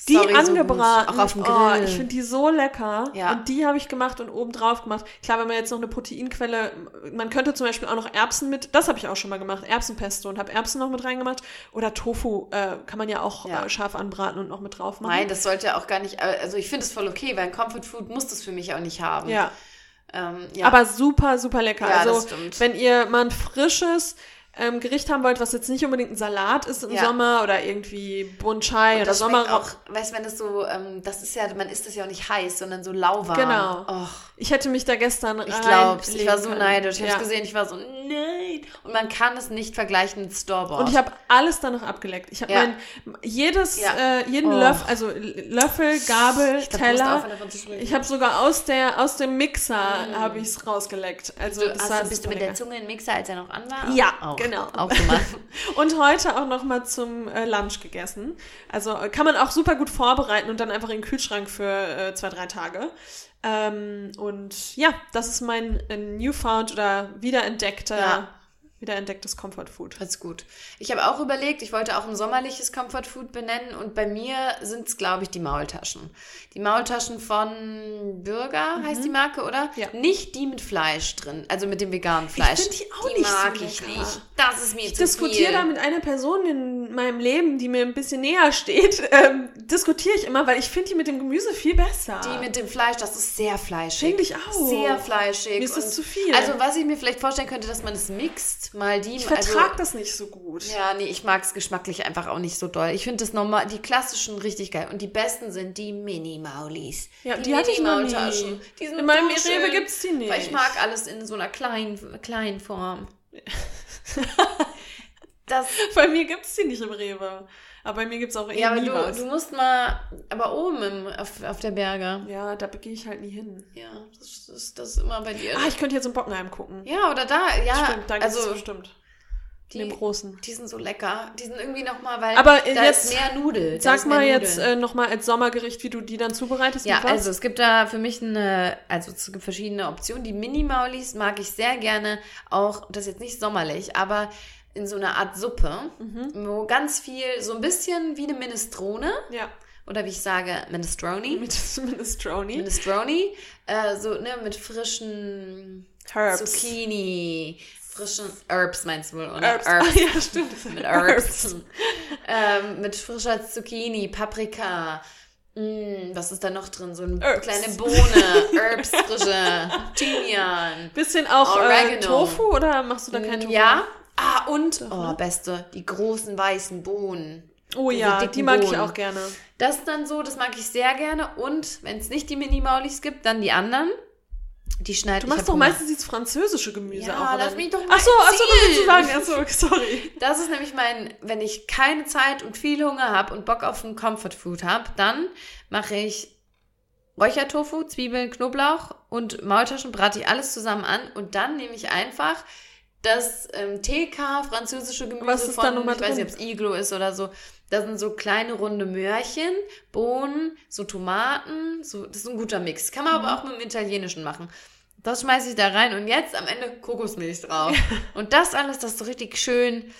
die Sorry, angebraten. So auch auf dem Grill. Oh, ich finde die so lecker. Ja. Und die habe ich gemacht und oben drauf gemacht. Klar, wenn man jetzt noch eine Proteinquelle, man könnte zum Beispiel auch noch Erbsen mit, das habe ich auch schon mal gemacht, Erbsenpesto und habe Erbsen noch mit reingemacht. Oder Tofu äh, kann man ja auch ja. Äh, scharf anbraten und noch mit drauf machen. Nein, das sollte auch gar nicht, also ich finde es voll okay, weil ein Comfort Food muss das für mich auch nicht haben. Ja. Ähm, ja. Aber super, super lecker. Ja, also, wenn ihr mal ein frisches, ähm, Gericht haben wollt, was jetzt nicht unbedingt ein Salat ist im ja. Sommer oder irgendwie Bunchai oder Sommer. auch, weißt du, wenn das so, ähm, das ist ja, man isst das ja auch nicht heiß, sondern so lauwarm. Genau. Och. Ich hätte mich da gestern Ich glaub's, ich war so neidisch. Ich ja. hab's gesehen, ich war so, nein. Und man kann es nicht vergleichen mit Store Und ich habe alles da noch abgeleckt. Ich habe ja. mein, jedes, ja. äh, jeden oh. Löffel, also Löffel, Gabel, ich glaub, Teller. Ich habe sogar aus der, aus dem Mixer mm. habe ich's rausgeleckt. Also, du, hast, bist du mit lecker. der Zunge im Mixer, als er noch an war? Ja, auch. genau. Auch gemacht. und heute auch noch mal zum äh, Lunch gegessen. Also äh, kann man auch super gut vorbereiten und dann einfach in den Kühlschrank für äh, zwei, drei Tage. Ähm, und ja, das ist mein newfound oder wiederentdeckter ja wiederentdecktes Comfort Food. Das ist gut. Ich habe auch überlegt, ich wollte auch ein sommerliches Comfort Food benennen und bei mir sind es, glaube ich, die Maultaschen. Die Maultaschen von Bürger mhm. heißt die Marke, oder? Ja. Nicht die mit Fleisch drin, also mit dem veganen Fleisch. Ich die auch die nicht mag so ich nicht. Das ist mir ich zu diskutiere da mit einer Person in meinem Leben, die mir ein bisschen näher steht, ähm, diskutiere ich immer, weil ich finde die mit dem Gemüse viel besser. Die mit dem Fleisch, das ist sehr fleischig. Finde ich auch. Sehr fleischig. Mir ist das zu viel. Also was ich mir vielleicht vorstellen könnte, dass man es mixt mal die. Ich vertrage also, das nicht so gut. Ja, nee, ich mag es geschmacklich einfach auch nicht so doll. Ich finde das normal, die klassischen richtig geil. Und die besten sind die Mini-Maulis. Ja, die, die hatte ich noch nie. Die sind in meinem so Rewe gibt es die nicht. Weil ich mag alles in so einer kleinen, kleinen Form. das, bei mir gibt es die nicht im Rewe. Aber bei mir gibt es auch eh ja, aber nie du, was. du musst mal, aber oben im, auf, auf der Berge. Ja, da gehe ich halt nie hin. Ja, das, das, das ist immer bei dir. Ah, ich könnte jetzt in Bockenheim gucken. Ja, oder da, ja. Stimmt, da also, es bestimmt. Die, den großen. Die sind so lecker. Die sind irgendwie nochmal, weil Aber da jetzt, ist mehr Nudel. Sag mal jetzt äh, nochmal als Sommergericht, wie du die dann zubereitest. Ja, also es gibt da für mich eine, also es gibt verschiedene Optionen. Die Mini-Maulis mag ich sehr gerne. Auch, das ist jetzt nicht sommerlich, aber in so einer Art Suppe, mhm. wo ganz viel, so ein bisschen wie eine Minestrone. Ja. Oder wie ich sage, Minestrone. Minestrone. Minestrone. Äh, so, ne, mit frischen Herbs. Zucchini, frischen Herbs meinst du wohl, oder? Herbs. Herbs. Ah, ja, stimmt. mit Herbs. ähm, mit frischer Zucchini, Paprika. Mm, was ist da noch drin? So eine Herbs. kleine Bohne, Herbs, frische, Thymian. Bisschen auch äh, Tofu oder machst du da kein Tofu? Ja, Ah, und, oh, beste, die großen weißen Bohnen. Oh ja, die mag Bohnen. ich auch gerne. Das ist dann so, das mag ich sehr gerne. Und wenn es nicht die Mini-Maulis gibt, dann die anderen. Die schneidet Du machst doch meistens dieses französische Gemüse ja, auch. lass mich doch mal Ach so, ach so, willst du sagen? Ach so, sorry. Das ist nämlich mein, wenn ich keine Zeit und viel Hunger habe und Bock auf ein Comfort Food habe, dann mache ich Räuchertofu, Zwiebeln, Knoblauch und Maultaschen, brate ich alles zusammen an und dann nehme ich einfach das ähm, TK, französische Gemüse Was ist von, da nochmal ich weiß nicht, ob es Iglo ist oder so. Da sind so kleine runde Möhrchen, Bohnen, so Tomaten, so, das ist ein guter Mix. Kann man Mhm. aber auch mit dem Italienischen machen. Das schmeiße ich da rein und jetzt am Ende Kokosmilch drauf. und das alles, das ist so richtig schön.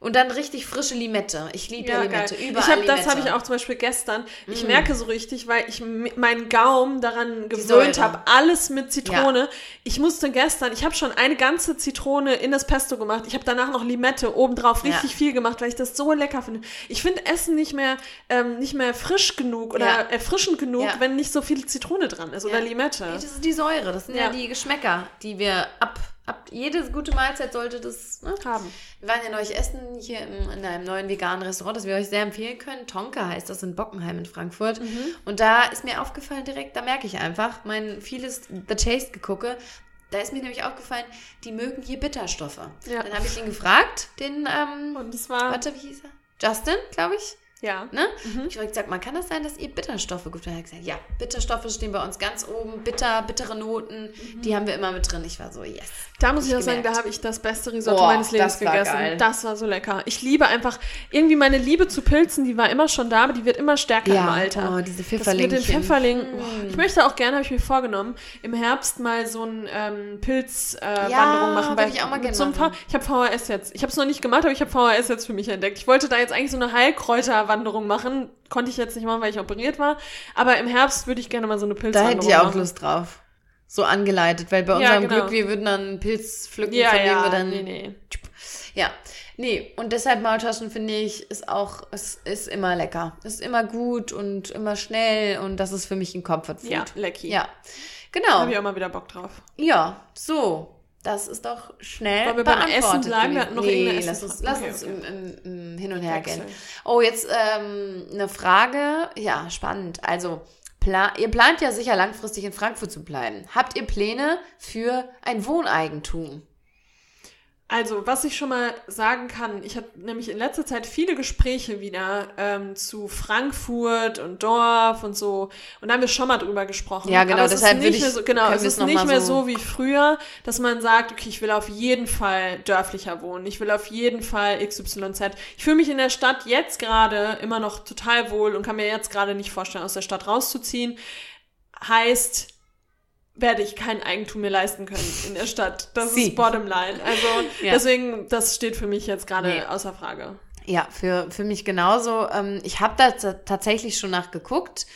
Und dann richtig frische Limette. Ich liebe ja, Limette. geil. Überall ich hab, Limette. das habe ich auch zum Beispiel gestern. Ich Mm. merke so richtig, weil ich meinen Gaumen daran gewöhnt habe, alles mit Zitrone. Ich musste gestern, ich habe schon eine ganze Zitrone in das Pesto gemacht. Ich habe danach noch Limette obendrauf Ja. richtig viel gemacht, weil ich das so lecker finde. Ich finde Essen nicht mehr, ähm, nicht mehr frisch genug oder Ja. erfrischend genug, Ja. wenn nicht so viel Zitrone dran ist oder Ja. Limette. Das ist die Säure. Das sind ja, Ja. die Geschmäcker, die wir ab, ab. Jede gute Mahlzeit sollte das ne, Haben. Wir waren ja neulich essen hier im, in einem neuen veganen Restaurant, das wir euch sehr empfehlen können. Tonka heißt das in Bockenheim in Frankfurt. Mhm. Und da ist mir aufgefallen direkt, da merke ich einfach, mein vieles The Taste gegucke, da ist mir nämlich aufgefallen, die mögen hier Bitterstoffe. Ja. Dann habe ich ihn gefragt, den, ähm, Und es war, warte, wie hieß er? Justin, glaube ich. Ja. Ne? Mhm. Ich habe gesagt, man kann das sein, dass ihr Bitterstoffe gut? Er hat gesagt, ja, Bitterstoffe stehen bei uns ganz oben, bitter, bittere Noten, Mhm. die haben wir immer mit drin. Ich war so, yes. Da muss ich auch sagen, da habe ich das beste Risotto Boah, meines Lebens das gegessen. geil. Das war so lecker. Ich liebe einfach, irgendwie meine Liebe zu Pilzen, die war immer schon da, aber die wird immer stärker im Alter. oh, diese Das mit den Pfifferlingen. Oh, ich möchte auch gerne, habe ich mir vorgenommen, im Herbst mal so ein ähm, Pilzwanderung äh, Ja, machen. würd ich auch mal gerne so. V- ich habe VHS jetzt. Ich habe es noch nicht gemacht, aber ich habe VHS jetzt für mich entdeckt. Ich wollte da jetzt eigentlich so eine Heilkräuterwanderung machen. Konnte ich jetzt nicht machen, weil ich operiert war. Aber im Herbst würde ich gerne mal so eine Da Pilzwanderung hätte ich auch machen. Lust drauf. So angeleitet, weil bei Ja, unserem genau. Glück, wir würden dann einen Pilz pflücken, Ja, von dem ja, wir dann. nee, nee. Ja, nee, und deshalb Maultaschen finde ich, ist auch, es ist immer lecker. Ist immer gut und immer schnell und das ist für mich ein Comfort Food. Ja, lecky. Ja, genau. Habe ich auch mal wieder Bock drauf. Ja, so. Das ist doch schnell Wollen wir beim Essen bleiben? Wir hatten noch nee, irgendeine lass uns, lass Okay, uns okay. Im, im, im Hin und Her gehen. Oh, jetzt ähm, eine Frage. Ja, spannend. Also, pla ihr plant ja sicher langfristig in Frankfurt zu bleiben. Habt ihr Pläne für ein Wohneigentum? Also, was ich schon mal sagen kann, ich habe nämlich in letzter Zeit viele Gespräche wieder ähm, zu Frankfurt und Dorf und so. Und da haben wir schon mal drüber gesprochen. Ja, genau, Aber es deshalb würde nicht ich- mehr so, genau, es ist nicht mehr so- so wie früher, dass man sagt, okay, ich will auf jeden Fall dörflicher wohnen. Ich will auf jeden Fall XYZ. Ich fühle mich in der Stadt jetzt gerade immer noch total wohl und kann mir jetzt gerade nicht vorstellen, aus der Stadt rauszuziehen. Heißt, werde ich kein Eigentum mehr leisten können in der Stadt. Das Sie. ist Bottomline. Also Ja. deswegen, das steht für mich jetzt gerade Nee. außer Frage. Ja, für, für mich genauso. Ähm, ich habe da tatsächlich schon nachgeguckt.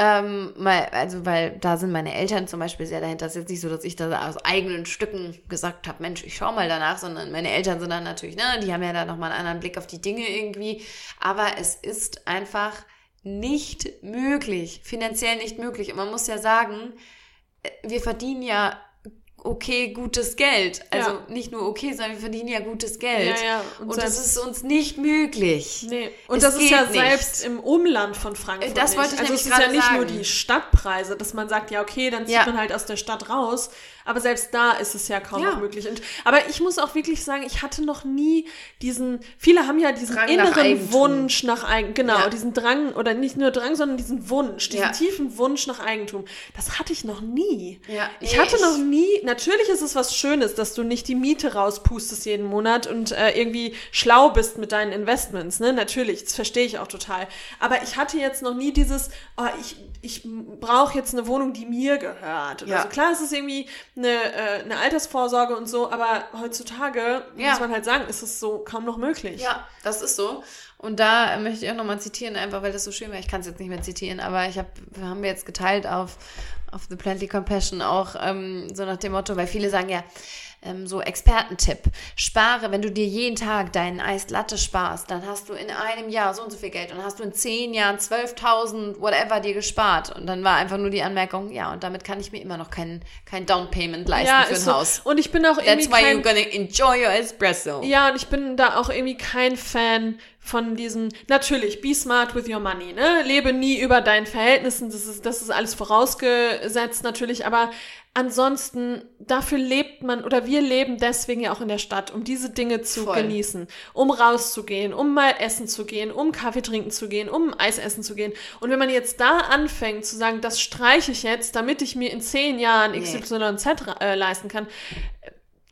Ähm, mal, also, weil da sind meine Eltern zum Beispiel sehr dahinter. Es ist jetzt nicht so, dass ich da aus eigenen Stücken gesagt habe, Mensch, ich schau mal danach, sondern meine Eltern sind dann natürlich, ne, die haben ja da nochmal einen anderen Blick auf die Dinge irgendwie. Aber es ist einfach nicht möglich, finanziell nicht möglich. Und man muss ja sagen, wir verdienen ja okay gutes Geld. Also Ja. nicht nur okay, sondern wir verdienen ja gutes Geld. Ja, ja. Und Und, das ist uns nicht möglich. Nee. Und Es das ist ja nicht. selbst im Umland von Frankfurt. Äh, das wollte nicht. ich also nämlich es ist ja nicht nur sagen. die Stadtpreise, dass man sagt, ja, okay, dann zieht man halt aus der Stadt raus. Aber selbst da ist es ja kaum Ja. noch möglich. Und, aber ich muss auch wirklich sagen, ich hatte noch nie diesen, viele haben ja diesen Drang nach inneren Eigentum. Wunsch nach Eigentum. Genau, Ja. diesen Drang, oder nicht nur Drang, sondern diesen Wunsch, diesen Ja. tiefen Wunsch nach Eigentum. Das hatte ich noch nie. Ja, Ich nee, hatte ich- noch nie, natürlich ist es was Schönes, dass du nicht die Miete rauspustest jeden Monat und äh, irgendwie schlau bist mit deinen Investments, ne? Natürlich, das verstehe ich auch total. Aber ich hatte jetzt noch nie dieses, oh, ich, ich brauche jetzt eine Wohnung, die mir gehört. Ja. so. Klar, es ist irgendwie eine, äh, eine Altersvorsorge und so, aber heutzutage, Ja. muss man halt sagen, ist es so kaum noch möglich. Ja, das ist so. Und da äh, möchte ich auch nochmal zitieren, einfach weil das so schön war. Ich kann es jetzt nicht mehr zitieren, aber ich habe, haben wir jetzt geteilt auf, auf The Plenty Compassion auch ähm, so nach dem Motto, weil viele sagen ja, ähm, so Expertentipp, spare, wenn du dir jeden Tag deinen Eis Latte sparst, dann hast du in einem Jahr so und so viel Geld und hast du in zehn Jahren 12.000 whatever dir gespart. Und dann war einfach nur die Anmerkung, ja, und damit kann ich mir immer noch kein, kein Down Payment leisten Ja, für ein so. Haus. Und ich bin auch That's irgendwie why kein, you're gonna enjoy your espresso. Ja, und ich bin da auch irgendwie kein Fan von diesem, natürlich, be smart with your money, ne? Lebe nie über deinen Verhältnissen, das ist, das ist alles vorausgesetzt natürlich, aber ansonsten, dafür lebt man, oder wir leben deswegen ja auch in der Stadt, um diese Dinge zu Voll. genießen, um rauszugehen, um mal essen zu gehen, um Kaffee trinken zu gehen, um Eis essen zu gehen. Und wenn man jetzt da anfängt zu sagen, das streiche ich jetzt, damit ich mir in zehn Jahren XYZ äh, leisten kann,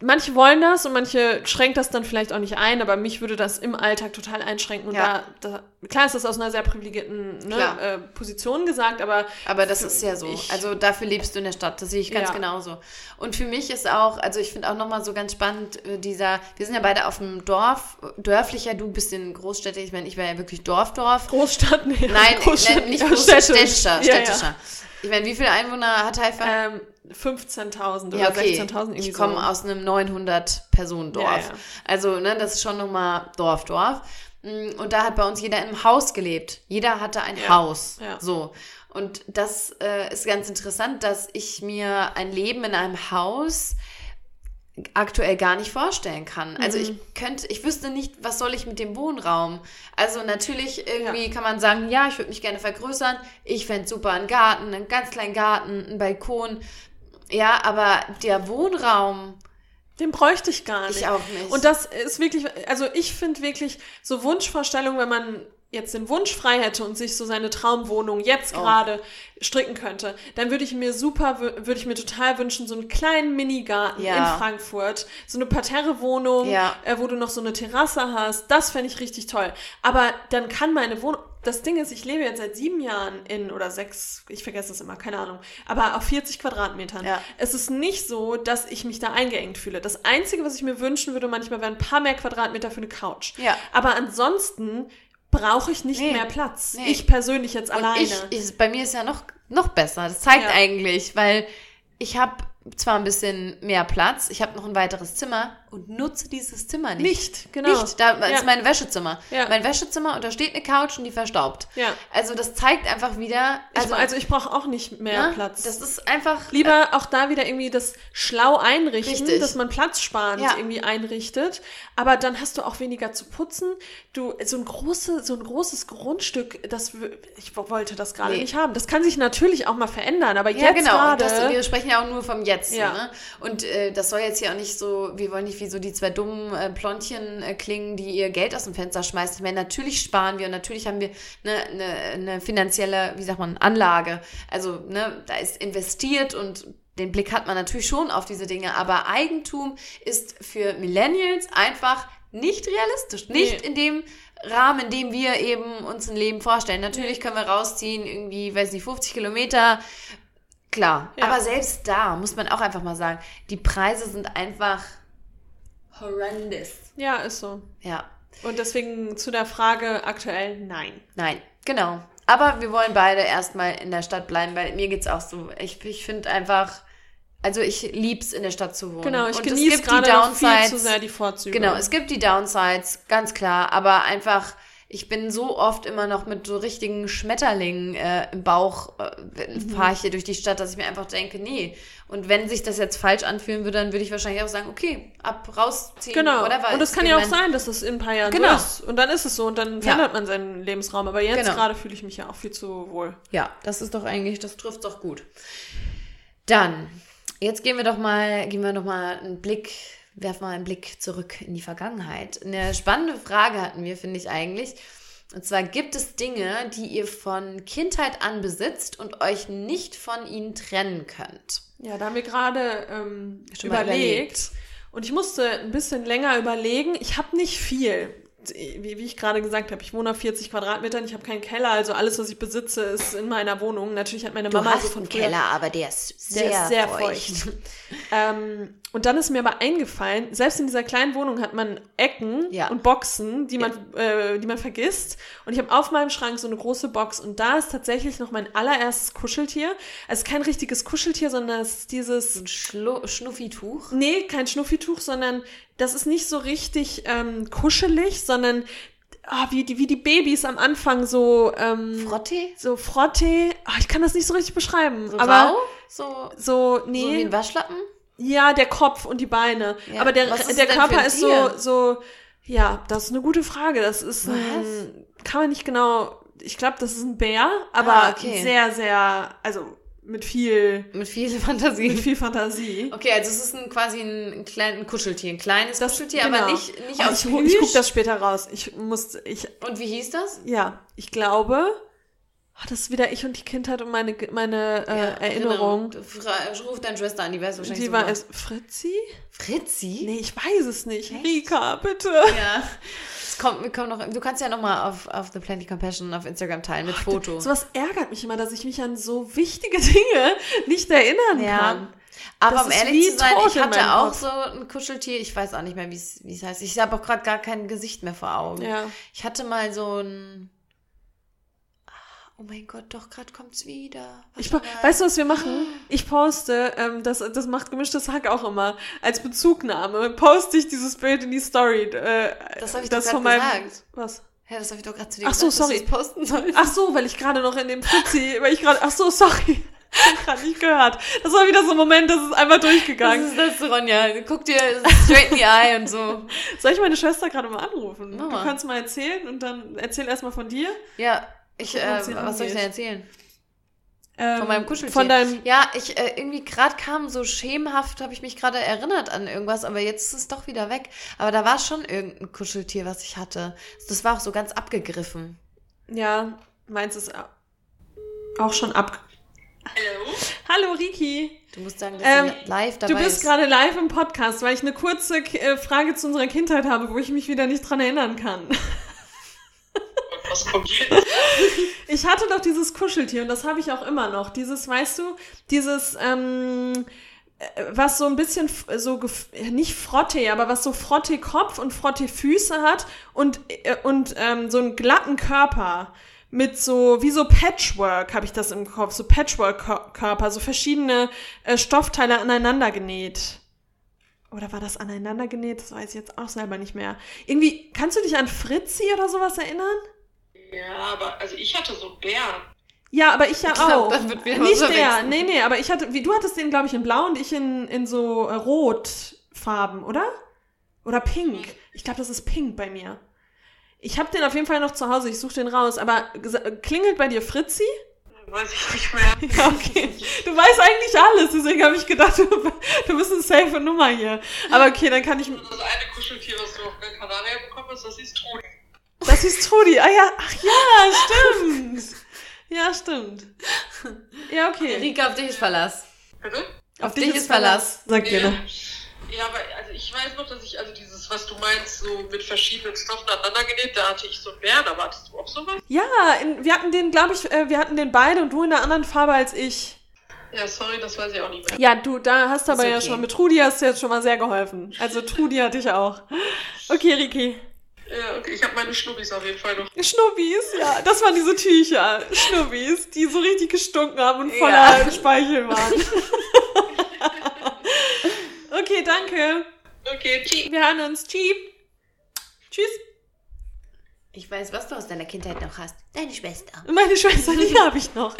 manche wollen das und manche schränkt das dann vielleicht auch nicht ein, aber mich würde das im Alltag total einschränken. Und Ja. da, da, klar ist das aus einer sehr privilegierten ne, äh, Position gesagt, aber Aber das ist ja so. ich- also dafür lebst du in der Stadt. Das sehe ich ganz Ja. genauso. Und für mich ist auch, also ich finde auch nochmal so ganz spannend, äh, dieser, wir sind ja beide auf dem Dorf, dörflicher, du bist in Großstädte, ich meine, ich war ja wirklich Dorf, Dorf. Großstadt, nee. Nein, Großstadt, nicht Großstadt, städtisch. städtischer, Ja, ja. städtischer. Ich meine, wie viele Einwohner hat Haifa? Ähm, 15.000 oder ja, okay. 16.000 irgendwie Ich komme so. aus einem 900-Personen-Dorf. Ja, ja. Also, ne, das ist schon nochmal Dorf, Dorf. Mm, Und da hat bei uns jeder in einem Haus gelebt. Jeder hatte ein Ja, Haus. ja. So. Und das äh, ist ganz interessant, dass ich mir ein Leben in einem Haus aktuell gar nicht vorstellen kann. Also Mhm. ich könnte, ich wüsste nicht, was soll ich mit dem Wohnraum. Also natürlich irgendwie kann man sagen, ja, ich würde mich gerne vergrößern. Ich fände super einen Garten, einen ganz kleinen Garten, einen Balkon. Ja, aber der Wohnraum, Den bräuchte ich gar nicht. ich auch nicht. Und das ist wirklich, also ich finde wirklich so Wunschvorstellungen, wenn man jetzt den Wunsch frei hätte und sich so seine Traumwohnung jetzt Oh. gerade stricken könnte, dann würde ich mir super, wü- würde ich mir total wünschen, so einen kleinen Minigarten Ja. in Frankfurt, so eine Parterre-Wohnung, Ja. äh, wo du noch so eine Terrasse hast, das fände ich richtig toll. Aber dann kann meine Wohnung, das Ding ist, ich lebe jetzt seit sieben Jahren in, oder sechs, ich vergesse das immer, keine Ahnung, aber auf 40 Quadratmetern. Ja. Es ist nicht so, dass ich mich da eingeengt fühle. Das Einzige, was ich mir wünschen würde, manchmal wären ein paar mehr Quadratmeter für eine Couch. Ja. Aber ansonsten brauche ich nicht Nee. mehr Platz. Nee. Ich persönlich jetzt alleine. ich, ich, bei mir ist ja noch, noch besser. Das zeigt Ja. eigentlich, weil ich habe zwar ein bisschen mehr Platz, ich habe noch ein weiteres Zimmer und nutze dieses Zimmer nicht. Nicht, genau. Nicht, da Ja. ist mein Wäschezimmer. Ja. Mein Wäschezimmer und da steht eine Couch und die verstaubt. Ja. Also das zeigt einfach wieder, also, also, also ich brauche auch nicht mehr ne, Platz. Das ist einfach Lieber auch da wieder irgendwie das schlau einrichten, Richtig. dass man platzsparend Ja. irgendwie einrichtet. Aber dann hast du auch weniger zu putzen. Du, so ein, große, so ein großes Grundstück, das, ich wollte das gerade Nee. nicht haben. Das kann sich natürlich auch mal verändern, aber Ja, jetzt genau. Und gerade. das, wir sprechen ja auch nur vom Jetzt. Ja. Ne? Und äh, das soll jetzt ja auch nicht so, wir wollen nicht wie so die zwei dummen äh, Plontchen äh, klingen, die ihr Geld aus dem Fenster schmeißen. Ich meine, natürlich sparen wir und natürlich haben wir eine, eine, eine finanzielle, wie sagt man, Anlage. Also, ne, da ist investiert und den Blick hat man natürlich schon auf diese Dinge. Aber Eigentum ist für Millennials einfach nicht realistisch. Nicht Nee. in dem Rahmen, in dem wir eben uns ein Leben vorstellen. Natürlich können wir rausziehen, irgendwie, weiß nicht, 50 Kilometer, Klar, Ja. aber selbst da muss man auch einfach mal sagen, die Preise sind einfach horrendous. ja, ist so. Ja, Und deswegen zu der Frage aktuell nein. nein, genau. Aber wir wollen beide erstmal in der Stadt bleiben, weil mir geht's auch so. Ich, ich finde einfach, also ich lieb's in der Stadt zu wohnen. Genau, ich Und genieße gerade viel zu sehr die Vorzüge. Genau, es gibt die Downsides, ganz klar, aber einfach, ich bin so oft immer noch mit so richtigen Schmetterlingen äh, im Bauch, äh, Mhm. fahre ich hier durch die Stadt, dass ich mir einfach denke, nee. Und wenn sich das jetzt falsch anfühlen würde, dann würde ich wahrscheinlich auch sagen, okay, ab, rausziehen, Genau. whatever. Und es kann ja auch sein, dass das in ein paar Jahren Genau. so ist. Und dann ist es so und dann verändert man seinen Lebensraum. Aber jetzt Genau. gerade fühle ich mich ja auch viel zu wohl. Ja, das ist doch eigentlich, das trifft doch gut. Dann, jetzt gehen wir doch mal, gehen wir doch mal einen Blick, werfen mal einen Blick zurück in die Vergangenheit. Eine spannende Frage hatten wir, finde ich eigentlich. Und zwar gibt es Dinge, die ihr von Kindheit an besitzt und euch nicht von ihnen trennen könnt. Ja, da haben wir gerade ähm, überlegt. überlegt. Und ich musste ein bisschen länger überlegen. Ich habe nicht viel. Wie, wie ich gerade gesagt habe, ich wohne auf 40 Quadratmetern, ich habe keinen Keller, also alles, was ich besitze, ist in meiner Wohnung. Natürlich hat meine Du Mama hast so von einen früher- Keller, aber der ist sehr, Der ist sehr feucht. feucht. Ähm, und dann ist mir aber eingefallen, selbst in dieser kleinen Wohnung hat man Ecken Ja. und Boxen, die man, äh, die man vergisst. Und ich habe auf meinem Schrank so eine große Box und da ist tatsächlich noch mein allererstes Kuscheltier. Also kein richtiges Kuscheltier, sondern es ist dieses Ein Schlu Schnuffituch. Nee, kein Schnuffituch, sondern das ist nicht so richtig ähm, kuschelig, sondern ah, wie, die, wie die Babys am Anfang so, ähm, Frottee? so Frotte. Ah, ich kann das nicht so richtig beschreiben. So aber rau? So, so, so wie nee. ein Waschlappen? Ja, der Kopf und die Beine. Ja, Aber der, der Körper ein ist so, so, ja, das ist eine gute Frage. Das ist ein, kann man nicht genau, ich glaube, das ist ein Bär, aber Ah, okay. sehr, sehr, also mit viel, Mit viel Fantasie. mit viel Fantasie. Okay, also es ist ein, quasi ein, ein kleines Kuscheltier, ein kleines Das- Kuscheltier, genau. aber nicht, nicht Oh, aus ich, gu- ich guck Plüsch. das später raus. Ich muss, ich, Und wie hieß das? ja, ich glaube, Oh, das ist wieder ich und die Kindheit und meine, meine äh, Ja, Erinnerung. Genau. Fra- Ruf deine Schwester an, die weiß wahrscheinlich Die so war genau. es Fritzi? Fritzi? Nee, ich weiß es nicht. Echt? Rika, bitte. Ja. Es kommt, wir kommen noch, du kannst ja nochmal auf, auf The Plenty Compassion auf Instagram teilen mit Foto. Sowas ärgert mich immer, dass ich mich an so wichtige Dinge nicht erinnern Ja. kann. Aber Das um ehrlich zu sein, ich hatte auch Kopf. so ein Kuscheltier. Ich weiß auch nicht mehr, wie es wie es heißt. Ich habe auch gerade gar kein Gesicht mehr vor Augen. Ja. Ich hatte mal so ein. Oh mein Gott, doch, gerade kommt's wieder. Ich, weißt du, was wir machen? Ich poste, ähm, das, das macht gemischtes Hack auch immer, als Bezugnahme, poste ich dieses Bild in die Story. Äh, Das hab ich das doch von meinem, gesagt. Was? Ja, das habe ich doch gerade zu dir Ach so, gesagt, sorry. posten sollst. Ach so, weil ich gerade noch in dem Fritzi, weil ich gerade, ach so, sorry. Ich hab gerade nicht gehört. Das war wieder so ein Moment, das ist einmal durchgegangen. ist das, Ronja? Guck dir straight in the eye und so. Soll ich meine Schwester gerade mal anrufen? Mach Du kannst mal erzählen und dann erzähl erstmal von dir. Ja, ich, äh, was soll ich denn erzählen? Ähm, Von meinem Kuscheltier. Von deinem, Ja, ich äh, irgendwie gerade kam so schemenhaft, habe ich mich gerade erinnert an irgendwas, aber jetzt ist es doch wieder weg. Aber da war schon irgendein Kuscheltier, was ich hatte. Das war auch so ganz abgegriffen. ja, meins ist auch schon ab. Hallo? Hallo, Riki. Du musst sagen, dass Ähm, du live dabei Du bist bist. gerade live im Podcast, weil ich eine kurze äh, Frage zu unserer Kindheit habe, wo ich mich wieder nicht dran erinnern kann. Jetzt? Ich hatte doch dieses Kuscheltier und das habe ich auch immer noch. Dieses, weißt du, dieses, ähm, äh, was so ein bisschen so, nicht Frotte, aber was so Frotte-Kopf und Frotte-Füße hat und, äh, und ähm, so einen glatten Körper. Mit so, wie so Patchwork habe ich das im Kopf, so Patchwork-Körper, so verschiedene äh, Stoffteile aneinander genäht. Oder war das aneinander genäht? Das weiß ich jetzt auch selber nicht mehr. Irgendwie, kannst du dich an Fritzi oder sowas erinnern? Ja, aber also ich hatte so einen Bären. Ja, aber ich ja Ich glaub, auch. dann wird wieder Nicht der, nee, nee, aber ich hatte, wie, du hattest den, glaube ich, in blau und ich in, in so äh, rotfarben, oder? Oder pink. Ich glaube, das ist pink bei mir. Ich habe den auf jeden Fall noch zu Hause, ich suche den raus, aber klingelt bei dir Fritzi? Weiß ich nicht mehr. Ja, okay. Du weißt eigentlich alles, deswegen habe ich gedacht, du, du bist eine safe Nummer hier. Aber okay, dann kann ich. Das eine Kuscheltier, was du auf Gran Canaria bekommen hast, das ist Trudi. Das ist Trudi. Ah ja, ach ja, stimmt. Ja, stimmt. Ja, okay. Rika, auf dich ist Verlass. Bitte? Auf, dich ist Verlass. Sagt ihr Ja. Ja, aber also ich weiß noch, dass ich, also dieses, was du meinst, so mit verschiedenen Stoffen aneinander genäht, da hatte ich so einen Bären, aber hattest du auch sowas? Ja, in, wir hatten den, glaube ich, äh, wir hatten den beide und du in einer anderen Farbe als ich. Ja, sorry, das weiß ich auch nicht mehr. Ja, du, da hast du aber Ist ja okay. schon, mit Trudi hast du jetzt schon mal sehr geholfen. Also Trudi hatte ich auch. Okay, Riki. Ja, okay, ich habe meine Schnubbis auf jeden Fall noch. Schnubbis, ja, das waren diese Tücher. Schnubbis, die so richtig gestunken haben und voller Ja. Speichel waren. okay, danke. Okay, tschüss. Wir hören uns. Tschüss. Tschüss. Ich weiß, was du aus deiner Kindheit noch hast. Deine Schwester. Meine Schwester, die habe ich noch.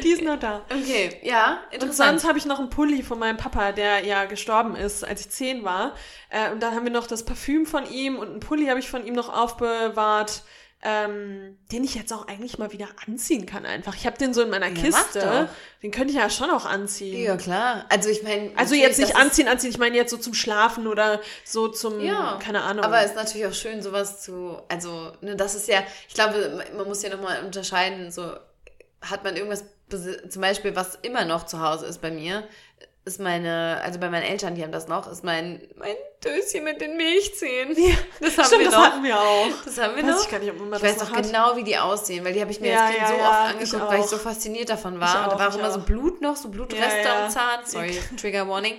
Die ist noch da. Okay, ja, Und interessant. sonst habe ich noch einen Pulli von meinem Papa, der ja gestorben ist, als ich zehn war. Äh, und dann haben wir noch das Parfüm von ihm und einen Pulli habe ich von ihm noch aufbewahrt, ähm, den ich jetzt auch eigentlich mal wieder anziehen kann einfach. Ich habe den so in meiner Ja, Kiste. Den könnte ich ja schon auch anziehen. ja, klar. Also ich meine... Also jetzt nicht anziehen, anziehen, ich meine jetzt so zum Schlafen oder so zum, Ja, keine Ahnung. Aber es ist natürlich auch schön, sowas zu, also, ne, das ist ja, ich glaube, man muss ja nochmal unterscheiden, so, hat man irgendwas, zum Beispiel, was immer noch zu Hause ist bei mir, ist meine, also bei meinen Eltern, die haben das noch, ist mein, mein Döschen mit den Milchzähnen. Ja, das haben Stimmt, wir das noch. hatten wir auch. Das haben wir Weiß noch. ich gar nicht, ob man Ich das weiß noch hat. genau, wie die aussehen, weil die habe ich mir Ja, als Kind ja, so ja, oft ich angeguckt, weil ich so fasziniert davon Ich war. und auch, da war auch ich immer so auch. Blut noch, so Blutreste am Zahn. Sorry, Trigger Warning.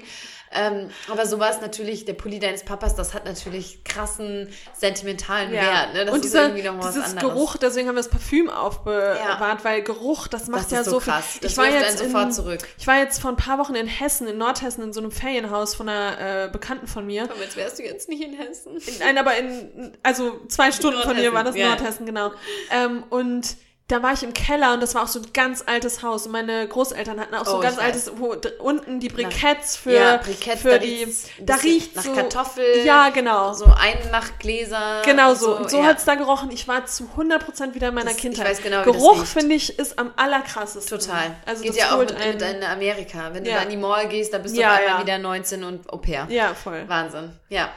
Ähm, aber sowas natürlich, der Pulli deines Papas, das hat natürlich krassen sentimentalen Wert. Ne? Das und ist dieser, dieses anderes. Geruch, deswegen haben wir das Parfüm aufbewahrt, weil Geruch, das macht das ja so so viel. krass. Das ich war wirft jetzt einen sofort in, zurück. Ich war jetzt vor ein paar Wochen in Hessen, in Nordhessen, in so einem Ferienhaus von einer äh, Bekannten von mir. Komm, jetzt wärst du jetzt nicht in Hessen. Nein, aber in, also zwei Stunden von mir war das ja. Nordhessen, genau. Ähm, und da war ich im Keller und das war auch so ein ganz altes Haus. Und meine Großeltern hatten auch so Oh, ein ganz ich weiß. altes, wo unten die Briketts für, ja, Briketts, für da die, ein da riecht nach so, Kartoffel. Ja, genau. So Einmachgläser. Genau so. Und so ja. hat's da gerochen. Ich war zu 100% wieder in meiner Das- ich Kindheit. weiß genau, Geruch, finde ich, ist am allerkrassesten. Total. Also Geht das ja auch mit, einen- mit in Amerika. Wenn du Ja. da in die Mall gehst, da bist du Ja, einmal wieder 19 und Au pair. Ja, voll. Wahnsinn. Ja.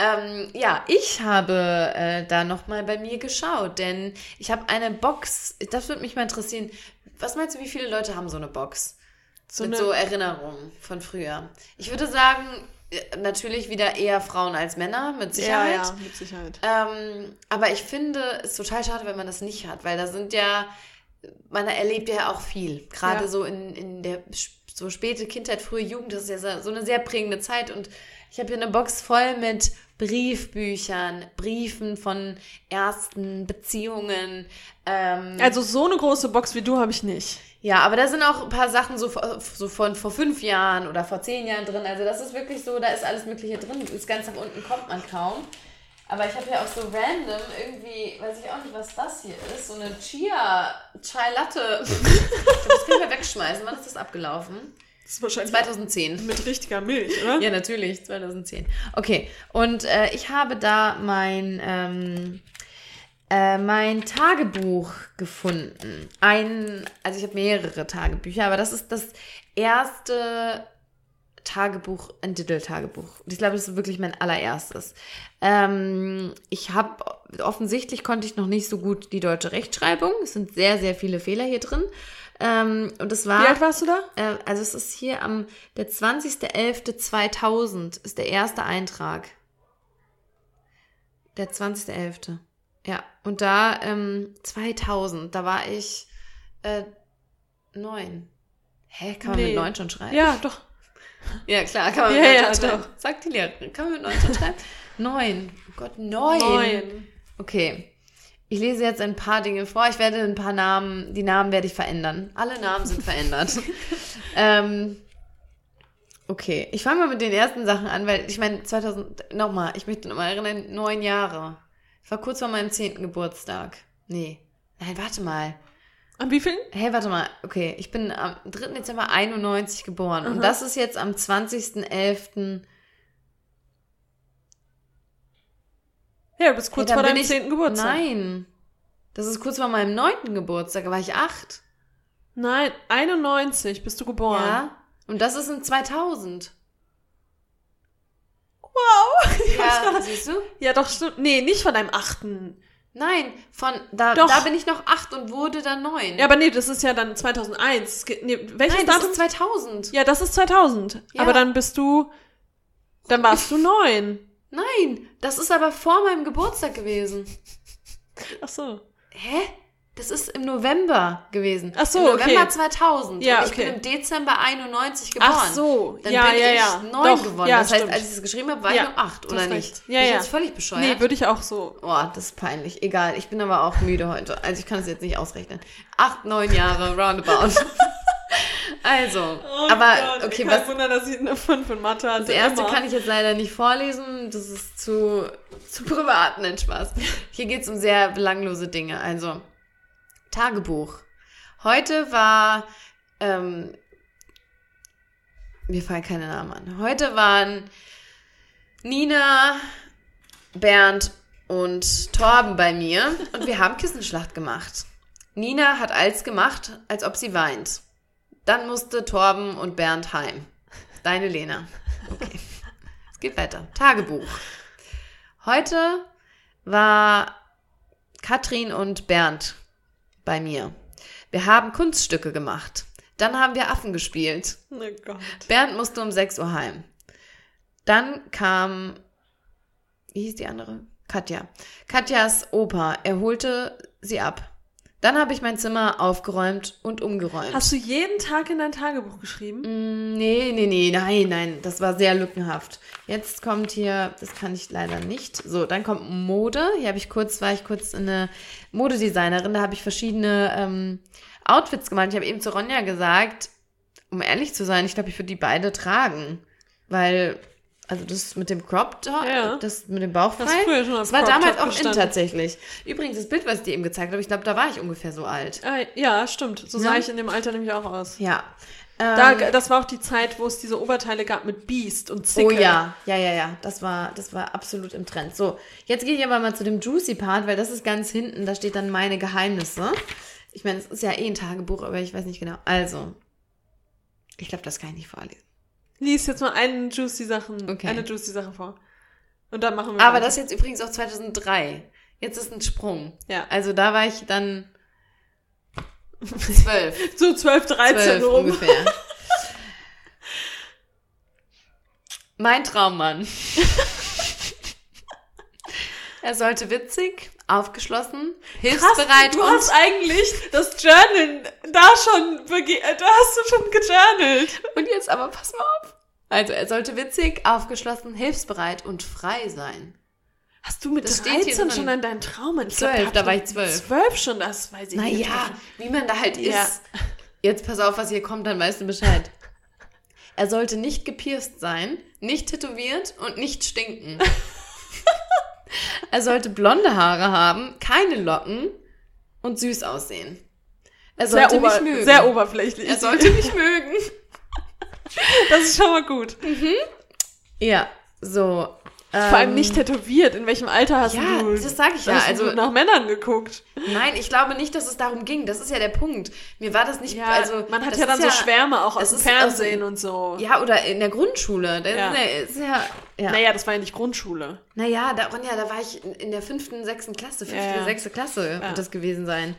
Ähm, ja, ich habe äh, da nochmal bei mir geschaut, denn ich habe eine Box, das würde mich mal interessieren. Was meinst du, wie viele Leute haben so eine Box? So mit eine- so Erinnerungen von früher. Ich würde sagen, äh, natürlich wieder eher Frauen als Männer, mit Sicherheit. Ja, ja, mit Sicherheit. Ähm, aber ich finde es total schade, wenn man das nicht hat, weil da sind ja, man erlebt ja auch viel. Gerade Ja. so in, in der so späte Kindheit, frühe Jugend, das ist ja so- so eine sehr prägende Zeit. Und ich habe hier eine Box voll mit Briefbüchern, Briefen von ersten Beziehungen. Ähm, Also so eine große Box wie du habe ich nicht. ja, aber da sind auch ein paar Sachen so, so von vor fünf Jahren oder vor zehn Jahren drin. Also das ist wirklich so, da ist alles Mögliche drin. Ist ganz nach unten kommt man kaum. Aber ich habe ja auch so random irgendwie, weiß ich auch nicht, was das hier ist, so eine Chia Chai Latte. das kann ich mal wegschmeißen. Wann ist das abgelaufen? Das ist wahrscheinlich 2010. mit richtiger Milch, oder? Ja, natürlich, 2010. Okay, und äh, ich habe da mein, ähm, äh, mein Tagebuch gefunden. Ein, also ich habe mehrere Tagebücher, aber das ist das erste Tagebuch, ein Diddle-Tagebuch. Und ich glaube, das ist wirklich mein allererstes. Ähm, ich habe, offensichtlich konnte ich noch nicht so gut die deutsche Rechtschreibung. Es sind sehr, sehr viele Fehler hier drin. Ähm, und es war. Wie alt warst du da? Äh, also es ist hier am der 20.11.2000 ist der erste Eintrag. Der 20.11. Ja, und da ähm, 2000, da war ich äh, neun. Hä, kann man Nee. mit neun schon schreiben? Ja, doch. Ja, klar, kann man Ja, mit neun ja, schon schreiben. doch. Sagt die Lehrerin, kann man mit neun schon schreiben? neun. Oh Gott, neun. Neun. Okay. Ich lese jetzt ein paar Dinge vor. Ich werde ein paar Namen, die Namen werde ich verändern. Alle Namen sind verändert. ähm, okay, ich fange mal mit den ersten Sachen an, weil ich meine, 2000, nochmal, ich möchte nochmal erinnern, neun Jahre. Ich war kurz vor meinem zehnten Geburtstag. Nee. Nein, warte mal. An wie vielen? Hey, warte mal. Okay, ich bin am 3. Dezember 91 geboren. Und Aha. das ist jetzt am 20.11. Ja, du bist kurz Ja, vor deinem zehnten Geburtstag. Nein. Das ist kurz vor meinem neunten Geburtstag, da war ich acht. Nein, 91 bist du geboren. Ja. Und das ist in 2000. Wow. Ja, siehst du? Ja, doch, stimmt. Nee, nicht von deinem achten. Nein, von da, Doch. da bin ich noch acht und wurde dann neun. Ja, aber nee, das ist ja dann 2001. Es geht- Nee, welches Nein, das Datum? ist 2000. ja, das ist 2000. Ja. Aber dann bist du, dann warst du neun. Nein, das ist aber vor meinem Geburtstag gewesen. Ach so. Hä? Das ist im November gewesen. Ach so, Im November okay. 2000. Ja, ich okay. bin im Dezember 91 geboren. Ach so. Dann ja, bin ja, ich ja. neun Doch, geworden. Ja, das heißt, stimmt. als ich es geschrieben habe, war Ja, ich acht, du oder hast nicht? Ja, bin ich ja. jetzt völlig bescheuert? Nee, würde ich auch so. Oh, das ist peinlich. Egal, ich bin aber auch müde heute. Also ich kann es jetzt nicht ausrechnen. Acht, neun Jahre, roundabout. also, aber okay, was, Oh Wunder, dass ich eine 5 in Mathe hatte. das erste kann ich jetzt leider nicht vorlesen. Das ist zu, zu privat, nein, Spaß. Hier geht es um sehr belanglose Dinge. Also, Tagebuch. Heute war, ähm, mir fallen keine Namen an. Heute waren Nina, Bernd und Torben bei mir und wir haben Kissenschlacht gemacht. Nina hat alles gemacht, als ob sie weint. Dann musste Torben und Bernd heim. Deine Lena. Okay. Es geht weiter. Tagebuch. Heute war Katrin und Bernd bei mir. Wir haben Kunststücke gemacht. Dann haben wir Affen gespielt. Oh Gott. Bernd musste um 6 Uhr heim. Dann kam, wie hieß die andere? Katja. Katjas Opa, er holte sie ab. Dann habe ich mein Zimmer aufgeräumt und umgeräumt. Hast du jeden Tag in dein Tagebuch geschrieben? Mm, Nee, nee, nee, nein, nein, das war sehr lückenhaft. Jetzt kommt hier, das kann ich leider nicht. So, dann kommt Mode. Hier habe ich kurz, war ich kurz eine Modedesignerin, da habe ich verschiedene ähm, Outfits gemacht. Ich habe eben zu Ronja gesagt, um ehrlich zu sein, ich glaube, ich würde die beide tragen. Weil, also das mit dem Crop Top, Ja. das mit dem Bauch Hast du frei, früher schon das war damals auch in gestanden? tatsächlich. Übrigens, das Bild, was ich dir eben gezeigt habe, ich glaube, da war ich ungefähr so alt. Ah, ja, stimmt. So sah Ja. ich in dem Alter nämlich auch aus. Ja. Da, Ähm, das war auch die Zeit, wo es diese Oberteile gab mit Beast und Zicke. Oh ja, ja, ja, ja. Das war, das war absolut im Trend. So, jetzt gehe ich aber mal zu dem Juicy Part, weil das ist ganz hinten. Da steht dann meine Geheimnisse. Ich meine, es ist ja eh ein Tagebuch, aber ich weiß nicht genau. Also, ich glaube, das kann ich nicht vorlesen. Lies jetzt mal einen juicy Sachen, Okay. eine juicy Sache vor. Und dann machen wir Aber weiter. das jetzt übrigens auch 2003. Jetzt ist ein Sprung. Ja. Also da war ich dann zwölf. so 12, 13 zwölf rum. ungefähr. Mein Traummann. er sollte witzig, aufgeschlossen, hilfsbereit Krass, du und hast eigentlich das Journal da schon, da hast du schon gejournalt. Und jetzt aber pass mal auf. Also, er sollte witzig, aufgeschlossen, hilfsbereit und frei sein. Hast du mit Das steht hier 13 drin. schon an deinen Traum? Zwölf, glaub, da habt war ich zwölf. Zwölf schon, das weiß ich nicht. Naja, wie man da halt ist. Ja. Jetzt pass auf, was hier kommt, dann weißt du Bescheid. Er sollte nicht gepierst sein, nicht tätowiert und nicht stinken. er sollte blonde Haare haben, keine Locken und süß aussehen. Er Sehr, sollte ober mich mögen. sehr oberflächlich. er sollte mich mögen. das ist schon mal gut. Ja, so. Vor allem ähm, nicht tätowiert. In welchem Alter hast Ja, du? das sag ich ja. Also nach Männern geguckt. Nein, ich glaube nicht, dass es darum ging. Das ist ja der Punkt. Mir war das nicht, Ja, also man hat ja dann so Schwärme auch aus dem aus dem- Fernsehen und so. Ja, oder in der Grundschule. Das Ja. ist ja, ja, ja. Naja, das war ja nicht Grundschule. Naja, da, Ronja, da war ich in- der fünften, sechsten Klasse, fünfte, Ja, ja. sechste Klasse wird das gewesen sein.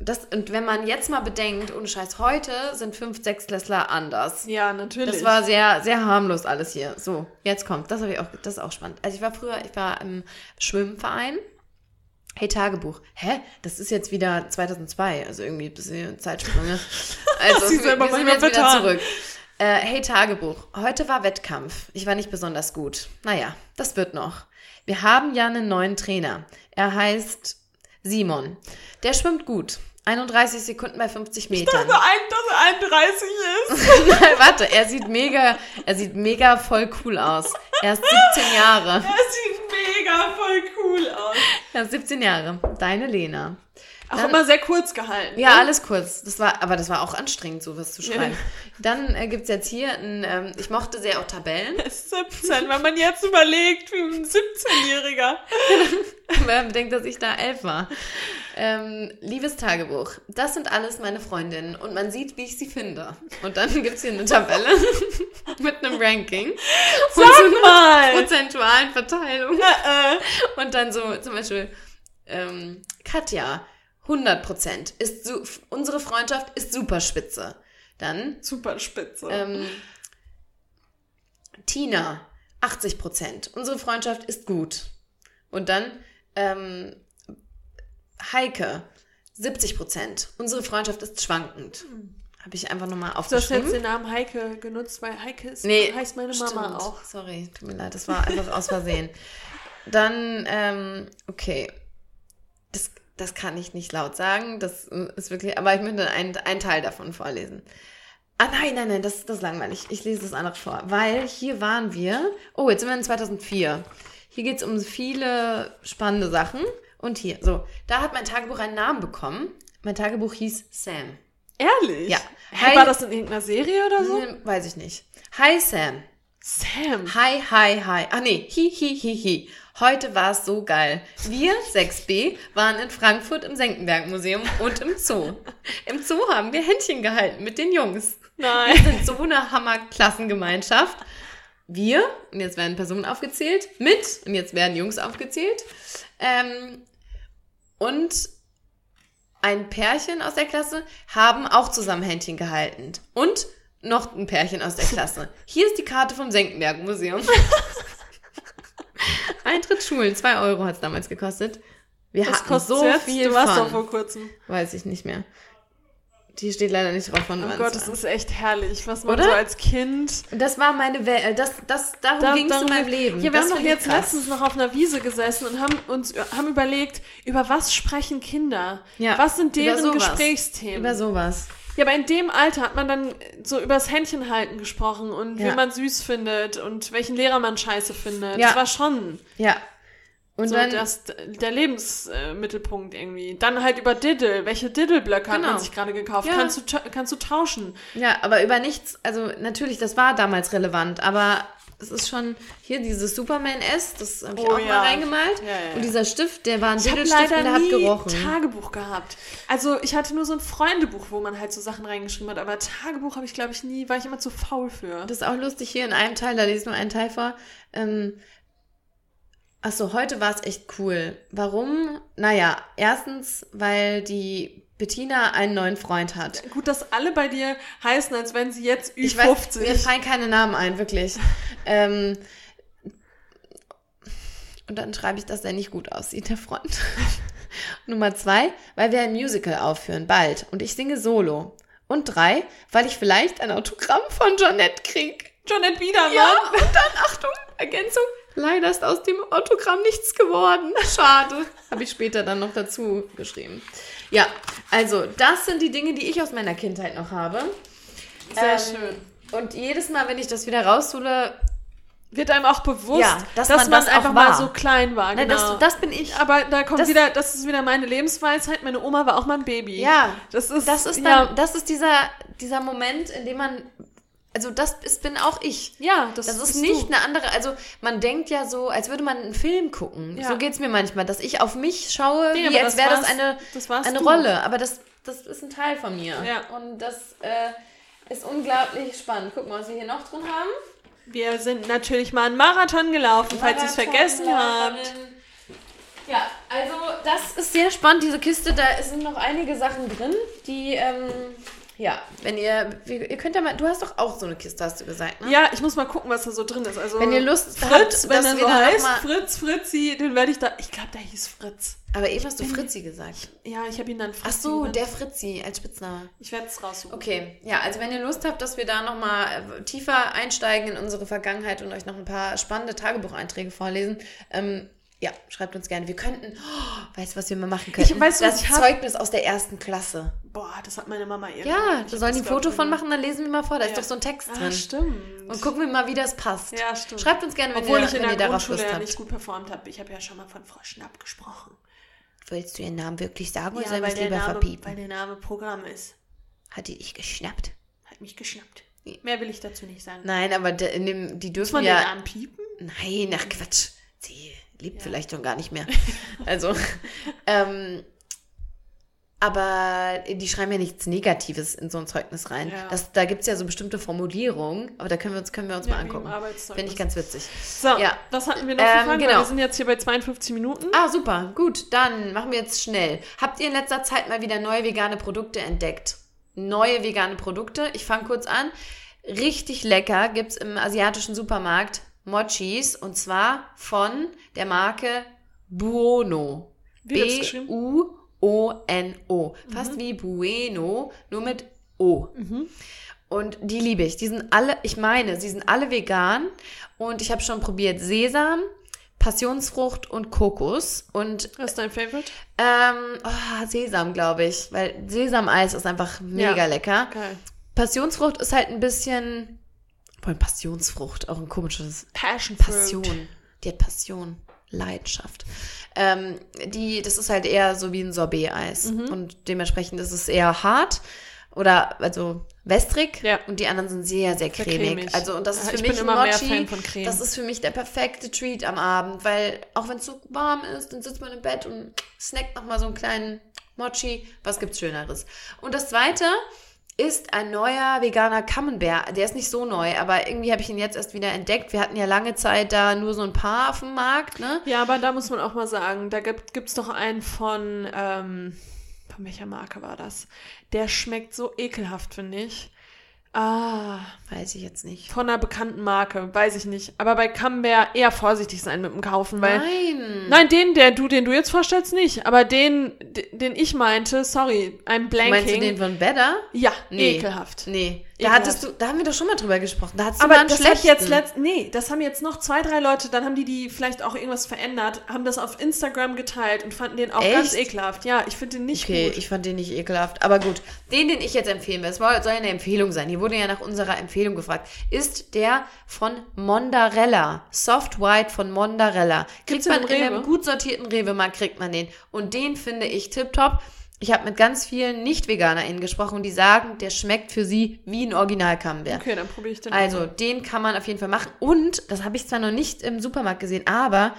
Das, und wenn man jetzt mal bedenkt, ohne Scheiß, heute sind fünf, sechsklässler anders. Ja, natürlich. Das war sehr, sehr harmlos alles hier. So, jetzt kommt. Das habe ich auch, das ist auch spannend. Also ich war früher, ich war im Schwimmverein. Hey, Tagebuch. Hä? Das ist jetzt wieder 2002, also irgendwie ein bisschen Zeitsprünge. Also, Sie wir, wir sind jetzt wieder vertan. zurück. Äh, hey, Tagebuch. Heute war Wettkampf. Ich war nicht besonders gut. Naja, das wird noch. Wir haben ja einen neuen Trainer. Er heißt Simon. Der schwimmt gut. 31 Sekunden bei 50 Metern. er ein- dass er 31 ist. Nein, warte, er sieht mega, er sieht mega voll cool aus. Er ist 17 Jahre. Er sieht mega voll cool aus. Er ist 17 Jahre. Deine Lena. Auch Dann- immer sehr kurz gehalten. Ja, ne? alles kurz. Das war, aber das war auch anstrengend, sowas zu schreiben. Dann äh, gibt's jetzt hier ein, ähm, ich mochte sehr auch Tabellen. Er ist 17, wenn man jetzt überlegt, wie ein 17-Jähriger. Wenn man bedenkt, dass ich da elf war. Ähm, liebes Tagebuch. Das sind alles meine Freundinnen und man sieht, wie ich sie finde. Und dann gibt's hier eine Tabelle mit einem Ranking. und so Sag mal! prozentualen Verteilung. Äh, Und dann so zum Beispiel ähm, Katja, 100 Prozent. Ist su unsere Freundschaft ist super spitze. Dann super spitze. ähm, Tina, 80 Prozent. Unsere Freundschaft ist gut. Und dann ähm, Heike, 70 Prozent. Unsere Freundschaft ist schwankend. Habe ich einfach nochmal du hast jetzt aufgeschrieben. den Namen Heike genutzt, weil Heike ist, Nee, heißt meine Mama Stimmt. auch. Sorry, tut mir leid, das war einfach aus Versehen. Dann, ähm, okay. Das, das kann ich nicht laut sagen. Das äh, ist wirklich, aber ich möchte einen, einen Teil davon vorlesen. Ah, nein, nein, nein, das, das ist langweilig. Ich lese das andere vor. Weil hier waren wir. Oh, jetzt sind wir in 2004. Hier geht es um viele spannende Sachen. Und hier, so, da hat mein Tagebuch einen Namen bekommen. Mein Tagebuch hieß Sam. Ehrlich? Ja. Hi- war das in irgendeiner Serie oder so? Hm, weiß ich nicht. Hi Sam. Sam. Hi, hi, hi. Ah nee, hi, hi, hi, hi. Heute war es so geil. Wir, 6b, waren in Frankfurt im Senckenberg-Museum und im Zoo. Im Zoo haben wir Händchen gehalten mit den Jungs. Wir Nein. sind so eine Hammer-Klassengemeinschaft. Wir, und jetzt werden Personen aufgezählt, mit, und jetzt werden Jungs aufgezählt, ähm, und ein Pärchen aus der Klasse haben auch zusammen Händchen gehalten. Und noch ein Pärchen aus der Klasse. Hier ist die Karte vom Senckenberg-Museum. Eintritt Schulen, zwei Euro hat es damals gekostet. Wir hatten kostet so viel Du warst doch vor kurzem. Weiß ich nicht mehr. Die steht leider nicht drauf von Oh Gott, das ist echt herrlich, was man Oder? so als Kind. Das war meine Welt. Das, das, darum Da- ging es in meinem Leben. Ja, wir das haben doch jetzt krass. letztens noch auf einer Wiese gesessen und haben uns haben überlegt, über was sprechen Kinder? Ja, was sind über deren sowas. Gesprächsthemen? Über sowas. Ja, aber in dem Alter hat man dann so übers Händchenhalten gesprochen und Ja. wen man süß findet und welchen Lehrer man scheiße findet. Ja. Das war schon Ja. Und so dann, das, der Lebensmittelpunkt irgendwie. Dann halt über Diddle. Welche Diddle-Blöcke hat Genau. man sich gerade gekauft? Ja. Kannst, du, kannst du tauschen? ja, aber über nichts, also natürlich, das war damals relevant, aber es ist schon hier dieses Superman S, das habe ich Oh auch ja. mal reingemalt. Ja, ja. Und dieser Stift, der war ein Ich habe Diddlestift und der hat gerochen. Tagebuch gehabt. Also ich hatte nur so ein Freundebuch, wo man halt so Sachen reingeschrieben hat, aber Tagebuch habe ich glaube ich nie, war ich immer zu faul für. Das ist auch lustig hier in einem Teil, da lese ich nur einen Teil vor. Ähm, Achso, heute war es echt cool. Warum? Naja, erstens, weil die Bettina einen neuen Freund hat. Gut, dass alle bei dir heißen, als wenn sie jetzt Ü50. Ich weiß, mir fallen keine Namen ein, wirklich. ähm, und dann schreibe ich, dass der nicht gut aussieht, der Freund. Nummer zwei, weil wir ein Musical aufführen, bald. Und ich singe Solo. Und drei, weil ich vielleicht ein Autogramm von Jeanette krieg. Jeanette Biedermann. Ja, und dann, Achtung, Ergänzung. Leider ist aus dem Autogramm nichts geworden. Schade. Habe ich später dann noch dazu geschrieben. Ja, also das sind die Dinge, die ich aus meiner Kindheit noch habe. Sehr Ähm, schön. Und jedes Mal, wenn ich das wieder raushole, Wird einem auch bewusst, Ja, dass dass, man das einfach mal so klein war. ne, Genau. das, das bin ich. Aber da kommt Das- wieder, das ist wieder meine Lebensweisheit. Meine Oma war auch mal ein Baby. Ja, das ist, Das ist, ja, dann, das ist dieser, dieser Moment, in dem man, also das ist, bin auch ich. ja, das, Das ist nicht du. eine andere, also man denkt ja so, als würde man einen Film gucken. Ja. So geht's mir manchmal, dass ich auf mich schaue, Nee, wie als wäre das eine, das eine du. Rolle. Aber das, das ist ein Teil von mir. Ja. Und das äh, ist unglaublich spannend. Guck mal, was wir hier noch drin haben. Wir sind natürlich mal einen Marathon gelaufen, falls ihr es Marathon, vergessen habt. Ja, also das ist sehr spannend, diese Kiste. Da sind noch einige Sachen drin, die, ähm, ja, wenn ihr, ihr könnt ja mal, du hast doch auch so eine Kiste, hast du gesagt, ne? Ja, ich muss mal gucken, was da so drin ist. Also Wenn ihr Lust Fritz, habt, wenn er so heißt, Fritz, Fritzi, den werde ich da. Ich glaube, der hieß Fritz. Aber eben hast du Fritzi gesagt. Ja, ich habe ihn dann Fritzi. Ach so, genannt. der Fritzi als Spitzname. Ich werde es raussuchen. Okay, ja, also wenn ihr Lust habt, dass wir da nochmal tiefer einsteigen in unsere Vergangenheit und euch noch ein paar spannende Tagebucheinträge vorlesen, ähm, ja, schreibt uns gerne. Wir könnten, oh, weißt du, was wir mal machen könnten? weiß, was das ich hab. Zeugnis aus der ersten Klasse. Boah, das hat meine Mama irgendwann. Ja, Ich da sollen die ein Foto ich, von machen, dann lesen wir mal vor. Da ist Ja. doch so ein Text Ah, drin. stimmt. Und gucken wir mal, wie das passt. Ja, stimmt. Schreibt uns gerne, wenn Obwohl ihr, ich in wenn der Grundschule ja nicht gut performt habe. Ich habe ja schon mal von Frau Schnapp gesprochen. Willst du ihren Namen wirklich sagen oder Ja, sollen wir weil es der, lieber Name, verpiepen? weil der Name Programm ist. Hat die dich geschnappt? Hat mich geschnappt. Mehr will ich dazu nicht sagen. Nein, aber in dem, die Muss dürfen man ja... den Namen piepen? Nein, ach Quatsch. Sie lebt vielleicht schon gar nicht mehr. Also, ähm, aber die schreiben ja nichts Negatives in so ein Zeugnis rein. Ja. Das, da gibt es ja so bestimmte Formulierungen, aber da können wir uns, können wir uns Ja, mal angucken. Finde ich ganz witzig. So, Ja. was hatten wir noch Ähm, Fragen? genau. Wir sind jetzt hier bei 52 Minuten. Ah, super. Gut, dann machen wir jetzt schnell. Habt ihr in letzter Zeit mal wieder neue vegane Produkte entdeckt? Neue vegane Produkte. Ich fange kurz an. Richtig lecker gibt es im asiatischen Supermarkt Mochis und zwar von der Marke Buono. B-U-O-N-O. Fast wie Bueno, nur mit O. Und die liebe ich. Die sind alle, ich meine, sie sind alle vegan. Und ich habe schon probiert Sesam, Passionsfrucht und Kokos. Und Was ist dein Favorite? ähm, oh, Sesam, glaube ich. Weil Sesameis ist einfach mega Ja. lecker. Geil. Passionsfrucht ist halt ein bisschen. Boah, Passionsfrucht, auch ein komisches Passion Passion. Die hat Passion, Leidenschaft. Ähm, die, das ist halt eher so wie ein Sorbet-Eis. Mhm. Und dementsprechend ist es eher hart oder also wässrig. Ja. Und die anderen sind sehr, sehr cremig. cremig. Also, und das ist für ich mich bin ein immer mehr Mochi. Fan von Creme. Das ist für mich der perfekte Treat am Abend, weil auch wenn es so warm ist, dann sitzt man im Bett und snackt nochmal so einen kleinen Mochi. Was gibt's Schöneres? Und das zweite ist ein neuer veganer Camembert. Der ist nicht so neu, aber irgendwie habe ich ihn jetzt erst wieder entdeckt. Wir hatten ja lange Zeit da nur so ein paar auf dem Markt, ne? Ja, aber da muss man auch mal sagen, da gibt es doch einen von, ähm, von welcher Marke war das? Der schmeckt so ekelhaft, finde ich. Ah, Weiß ich jetzt nicht. von einer bekannten Marke, weiß ich nicht. Aber bei Camembert eher vorsichtig sein mit dem Kaufen, weil. Nein. Nein, den, der du, den du jetzt vorstellst, nicht. Aber den, den ich meinte, sorry, I'm blanking. Meinst du den von Better? Ja, Nee. ekelhaft. Nee. Da hattest du, da haben wir doch schon mal drüber gesprochen. Da hattest du Aber mal das hat jetzt letzt, nee, das haben jetzt noch zwei, drei Leute, dann haben die die vielleicht auch irgendwas verändert, haben das auf Instagram geteilt und fanden den auch Echt? ganz ekelhaft. Ja, ich finde den nicht Okay, gut. ich fand den nicht ekelhaft. Aber gut, den, den ich jetzt empfehlen will, es soll soll eine Empfehlung sein. Hier wurde ja nach unserer Empfehlung gefragt, ist der von Mondarella. Soft White von Mondarella. Kriegt Gibt's den man in einem Rewe? gut sortierten Rewe-Markt, kriegt man den. Und den finde ich tipptopp. Ich habe mit ganz vielen Nicht-VeganerInnen gesprochen, die sagen, der schmeckt für sie wie ein Original-Camembert. Okay, dann probiere ich den. Also, den kann man auf jeden Fall machen. Und, das habe ich zwar noch nicht im Supermarkt gesehen, aber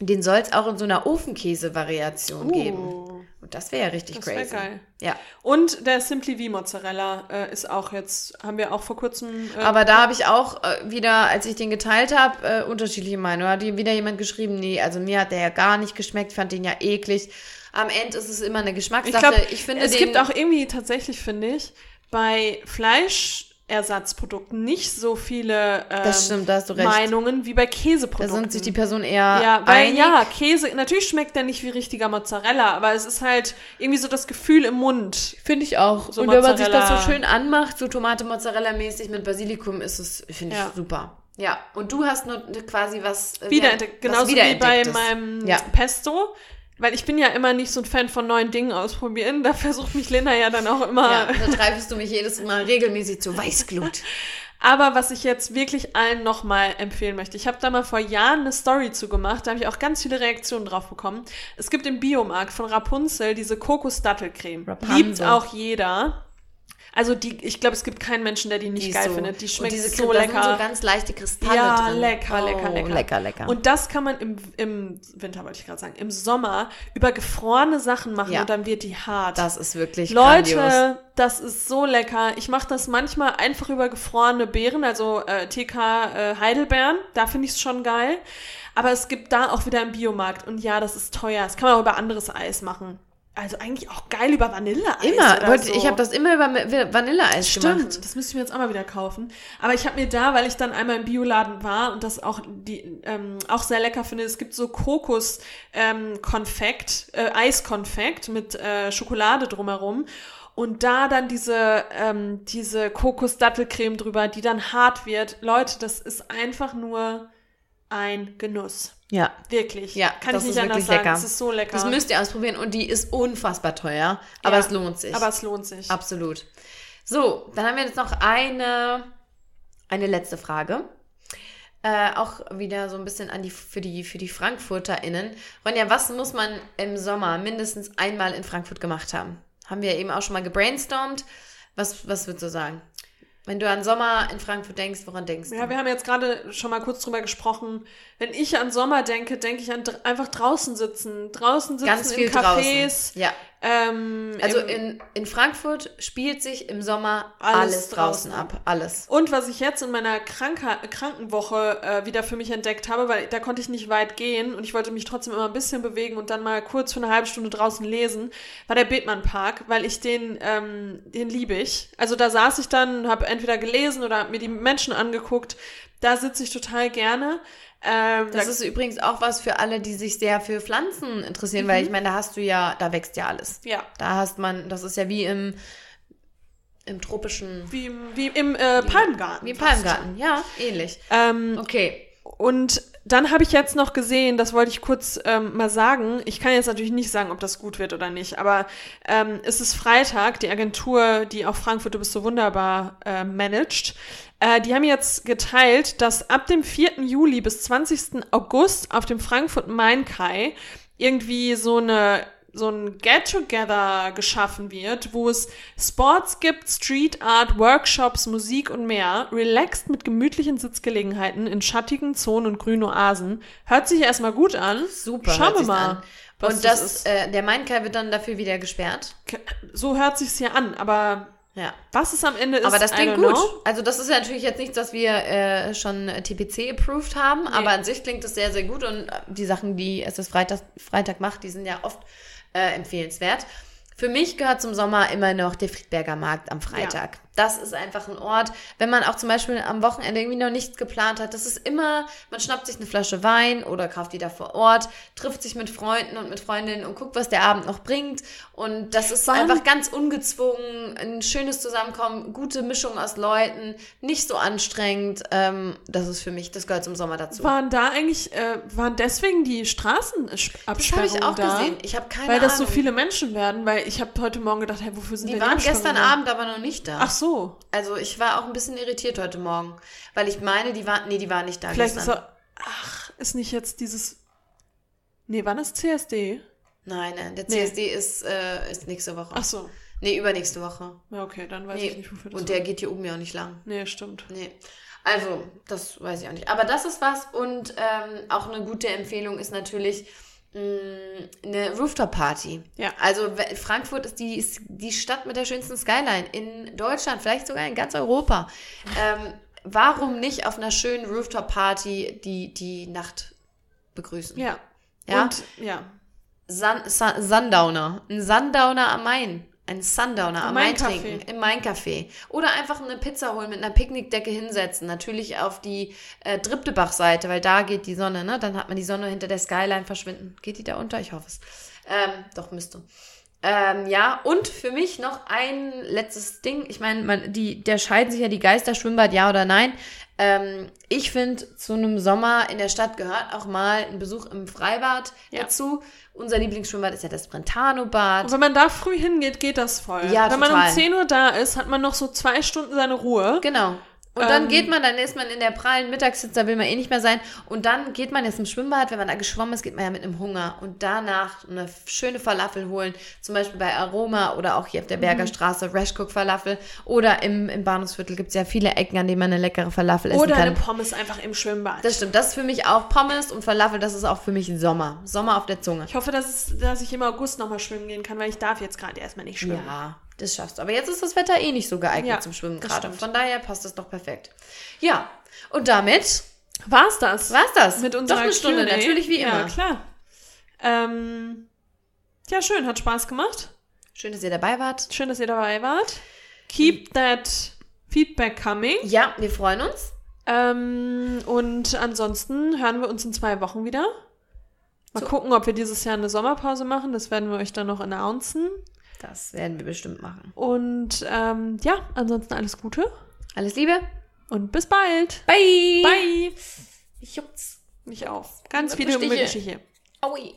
den soll es auch in so einer Ofenkäse-Variation geben. Uh. Und das wäre ja richtig Das crazy. geil. Ja. Und der Simply V Mozzarella äh, ist auch jetzt, haben wir auch vor kurzem. Äh, Aber da habe ich auch äh, wieder, als ich den geteilt habe, äh, unterschiedliche Meinungen. Hat hier wieder jemand geschrieben, nee, also mir hat der ja gar nicht geschmeckt, fand den ja eklig. Am Ende ist es immer eine ich Geschmackssache. glaube, Ich, finde es gibt auch irgendwie tatsächlich, finde ich, bei Fleischersatzprodukten nicht so viele ähm, Das stimmt, da du recht. Meinungen wie bei da Käseprodukten. sind sich die Person eher ja, weil einig. ja, Käse, natürlich schmeckt der nicht wie richtiger Mozzarella, aber es ist halt irgendwie so das Gefühl im Mund. Finde ich auch. So und wenn man sich das Mozzarella. so schön anmacht, so Tomate-Mozzarella-mäßig mit Basilikum, ist es, finde ich, Ja. super. Ja, und du hast nur quasi was äh, Wiederentdeckt, was genauso wie bei meinem Ja. Pesto. Weil ich bin ja immer nicht so ein Fan von neuen Dingen ausprobieren. Da versucht mich Lena ja dann auch immer. Ja, da treibst du mich jedes Mal regelmäßig zu Weißglut. Aber was ich jetzt wirklich allen nochmal empfehlen möchte, ich habe da mal vor Jahren eine Story zu gemacht, da habe ich auch ganz viele Reaktionen drauf bekommen. Es gibt im Biomarkt von Rapunzel diese Kokos-Dattelcreme. Liebt auch jeder. Also die, ich glaube, es gibt keinen Menschen, der die nicht Die geil so- findet. Die und schmeckt diese so da sind lecker. so ganz leichte Kristalle ja, drin. lecker, oh, lecker, lecker. Lecker, lecker. Und das kann man im, im Winter, wollte ich gerade sagen, im Sommer über gefrorene Sachen machen Ja. und dann wird die hart. das ist wirklich Leute, grandios. das ist so lecker. Ich mache das manchmal einfach über gefrorene Beeren, also äh, TK äh, Heidelbeeren. Da finde ich es schon geil. Aber es gibt da auch wieder im Biomarkt. Und ja, das ist teuer. Das kann man auch über anderes Eis machen. Also eigentlich auch geil über Vanilleeis. Immer. oder Wollte, so. Ich habe das immer über Vanilleeis Stimmt, gemacht. das müsste ich mir jetzt auch mal wieder kaufen. Aber ich habe mir da, weil ich dann einmal im Bioladen war und das auch die ähm, auch sehr lecker finde, es gibt so Kokos ähm, Konfekt, äh, Eiskonfekt mit äh, Schokolade drumherum und da dann diese ähm, diese Kokos Dattelcreme drüber, die dann hart wird. Leute, das ist einfach nur ein Genuss. Ja. Wirklich. Ja, kann das ich ist nicht anders wirklich sagen. lecker. Es ist so lecker. Das müsst ihr ausprobieren und die ist unfassbar teuer. Aber Ja, es lohnt sich. Aber es lohnt sich. Absolut. So, dann haben wir jetzt noch eine, eine letzte Frage. Äh, auch wieder so ein bisschen an die, für, die, für die FrankfurterInnen. Ronja, was muss man im Sommer mindestens einmal in Frankfurt gemacht haben? Haben wir eben auch schon mal gebrainstormt. Was, was würdest du sagen? Wenn du an Sommer in Frankfurt denkst, woran denkst du? Ja, wir haben jetzt gerade schon mal kurz drüber gesprochen. Wenn ich an Sommer denke, denke ich an dr einfach draußen sitzen. Draußen sitzen Ganz viel in Cafés. draußen. Ja. Ähm, Also in, in Frankfurt spielt sich im Sommer Alles alles, draußen draußen. ab. Alles. und was ich jetzt in meiner Kranker Krankenwoche äh, wieder für mich entdeckt habe, weil da konnte ich nicht weit gehen und ich wollte mich trotzdem immer ein bisschen bewegen und dann mal kurz für eine halbe Stunde draußen lesen, war der Bethmann Park, weil ich den, ähm, den liebe ich. Also da saß ich dann, habe entweder gelesen oder hab mir die Menschen angeguckt. Da sitze ich total gerne. Ähm, Das da- ist übrigens auch was für alle, die sich sehr für Pflanzen interessieren, weil ich meine, da hast du ja, da wächst ja alles. ja. Da hast man, das ist ja wie im, im tropischen, Wie, im- wie im äh, Palmgarten. wie im Palmgarten. Ja, ähnlich. Ähm, Okay. und dann habe ich jetzt noch gesehen, das wollte ich kurz ähm, mal sagen. Ich kann jetzt natürlich nicht sagen, ob das gut wird oder nicht, aber ähm, es ist Freitag, die Agentur, die auch Frankfurt, du bist so wunderbar äh, managt. Äh, die haben jetzt geteilt, dass ab dem 4. Juli bis 20. August auf dem Frankfurt Main Kai irgendwie so eine so ein Get-Together geschaffen wird, wo es Sports gibt, Street Art, Workshops, Musik und mehr, relaxed mit gemütlichen Sitzgelegenheiten in schattigen Zonen und grünen Oasen. Hört sich erstmal gut an. Super. Schauen wir mal. An. Und das das, äh, der Mainkai wird dann dafür wieder gesperrt. So hört sich's hier an, aber Ja. was es am Ende ist, Aber das klingt gut. know. Also das ist ja natürlich jetzt nichts, was wir äh, schon TPC approved haben, aber an sich klingt das sehr, sehr gut und äh, die Sachen, die es das Freitag, Freitag macht, die sind ja oft äh, empfehlenswert. Für mich gehört zum Sommer immer noch der Friedberger Markt am Freitag. Das ist einfach ein Ort, wenn man auch zum Beispiel am Wochenende irgendwie noch nichts geplant hat. Das ist immer, man schnappt sich eine Flasche Wein oder kauft die da vor Ort, trifft sich mit Freunden und mit Freundinnen und guckt, was der Abend noch bringt. Und das ist Wann- einfach ganz ungezwungen, ein schönes Zusammenkommen, gute Mischung aus Leuten, nicht so anstrengend. Ähm, das ist für mich, das gehört zum Sommer dazu. Waren da eigentlich, äh, waren deswegen die Straßenabsperrungen das habe ich auch da? gesehen. Ich habe keine Weil das Ahnung. so viele Menschen werden, weil ich habe heute Morgen gedacht, hey, wofür sind die denn waren Absperrungen gestern? Abend aber noch nicht da. Ach so. Also ich war auch ein bisschen irritiert heute Morgen, weil ich meine, die waren, nee, die waren nicht da Vielleicht ist gestern. er, ach, ist nicht jetzt dieses, nee, wann ist CSD? Nein, nein, der Nee. CSD ist, äh, ist nächste Woche. Ach so. Nee, übernächste Woche. Ja, okay, dann weiß Nee. ich nicht, wofür das Und war. der geht hier oben ja auch nicht lang. Nee, stimmt. Nee. Also, das weiß ich auch nicht. Aber das ist was und ähm, auch eine gute Empfehlung ist natürlich eine Rooftop-Party. Ja. Also Frankfurt ist die, ist die Stadt mit der schönsten Skyline in Deutschland, vielleicht sogar in ganz Europa. Ähm, warum nicht auf einer schönen Rooftop-Party die, die Nacht begrüßen? Ja. Ja. Und ja. Sun, Sun, Sundowner. Ein Sundowner am Main. Ein Sundowner am, Main trinken. Im Main-Café. Oder einfach eine Pizza holen mit einer Picknickdecke hinsetzen. Natürlich auf die äh, Driptebach-Seite, weil da geht die Sonne, ne? Dann hat man die Sonne hinter der Skyline verschwinden. Geht die da unter? Ich hoffe es. Ähm, doch, müsste. Ähm, ja, und für mich noch ein letztes Ding. Ich meine, man, die, der scheiden sich ja die Geister, Schwimmbad, ja oder nein. Ähm, ich finde, zu einem Sommer in der Stadt gehört auch mal ein Besuch im Freibad Ja. dazu. Unser Lieblingsschwimmbad ist ja das Brentano-Bad. Und wenn man da früh hingeht, geht das voll. Ja, wenn man total. um 10 Uhr da ist, hat man noch so zwei Stunden seine Ruhe. Genau. Und dann Ähm, geht man, dann ist man in der prallen Mittagssitze, da will man eh nicht mehr sein. Und dann geht man jetzt im Schwimmbad, wenn man da geschwommen ist, geht man ja mit einem Hunger. Und danach eine schöne Falafel holen, zum Beispiel bei Aroma oder auch hier auf der Berger Mhm. Straße, Rashcook Falafel. Oder im, im Bahnhofsviertel gibt es ja viele Ecken, an denen man eine leckere Falafel essen Oder kann. eine Pommes einfach im Schwimmbad. das stimmt, das ist für mich auch Pommes und Falafel, das ist auch für mich Sommer. Sommer auf der Zunge. ich hoffe, dass, es, dass ich im August nochmal schwimmen gehen kann, weil ich darf jetzt gerade erstmal nicht schwimmen. Ja, das schaffst du. Aber jetzt ist das Wetter eh nicht so geeignet Ja, zum Schwimmen gerade. Von daher passt das doch perfekt. Ja, und damit War's das? war's das. Mit unserer Doch eine Stunde, Q&A? natürlich wie immer. Ja, klar. Ähm, ja, schön, hat Spaß gemacht. Schön, dass ihr dabei wart. Schön, dass ihr dabei wart. Keep that feedback coming. Ja, wir freuen uns. Ähm, und ansonsten hören wir uns in zwei Wochen wieder. Mal gucken, ob wir dieses Jahr eine Sommerpause machen. Das werden wir euch dann noch announcen. Das werden wir bestimmt machen. Und ähm, ja, ansonsten alles Gute Alles Liebe. und bis bald. Bye. Bye. Ich juckt's. Mich auch. Ganz viele Mückenstiche. Aui.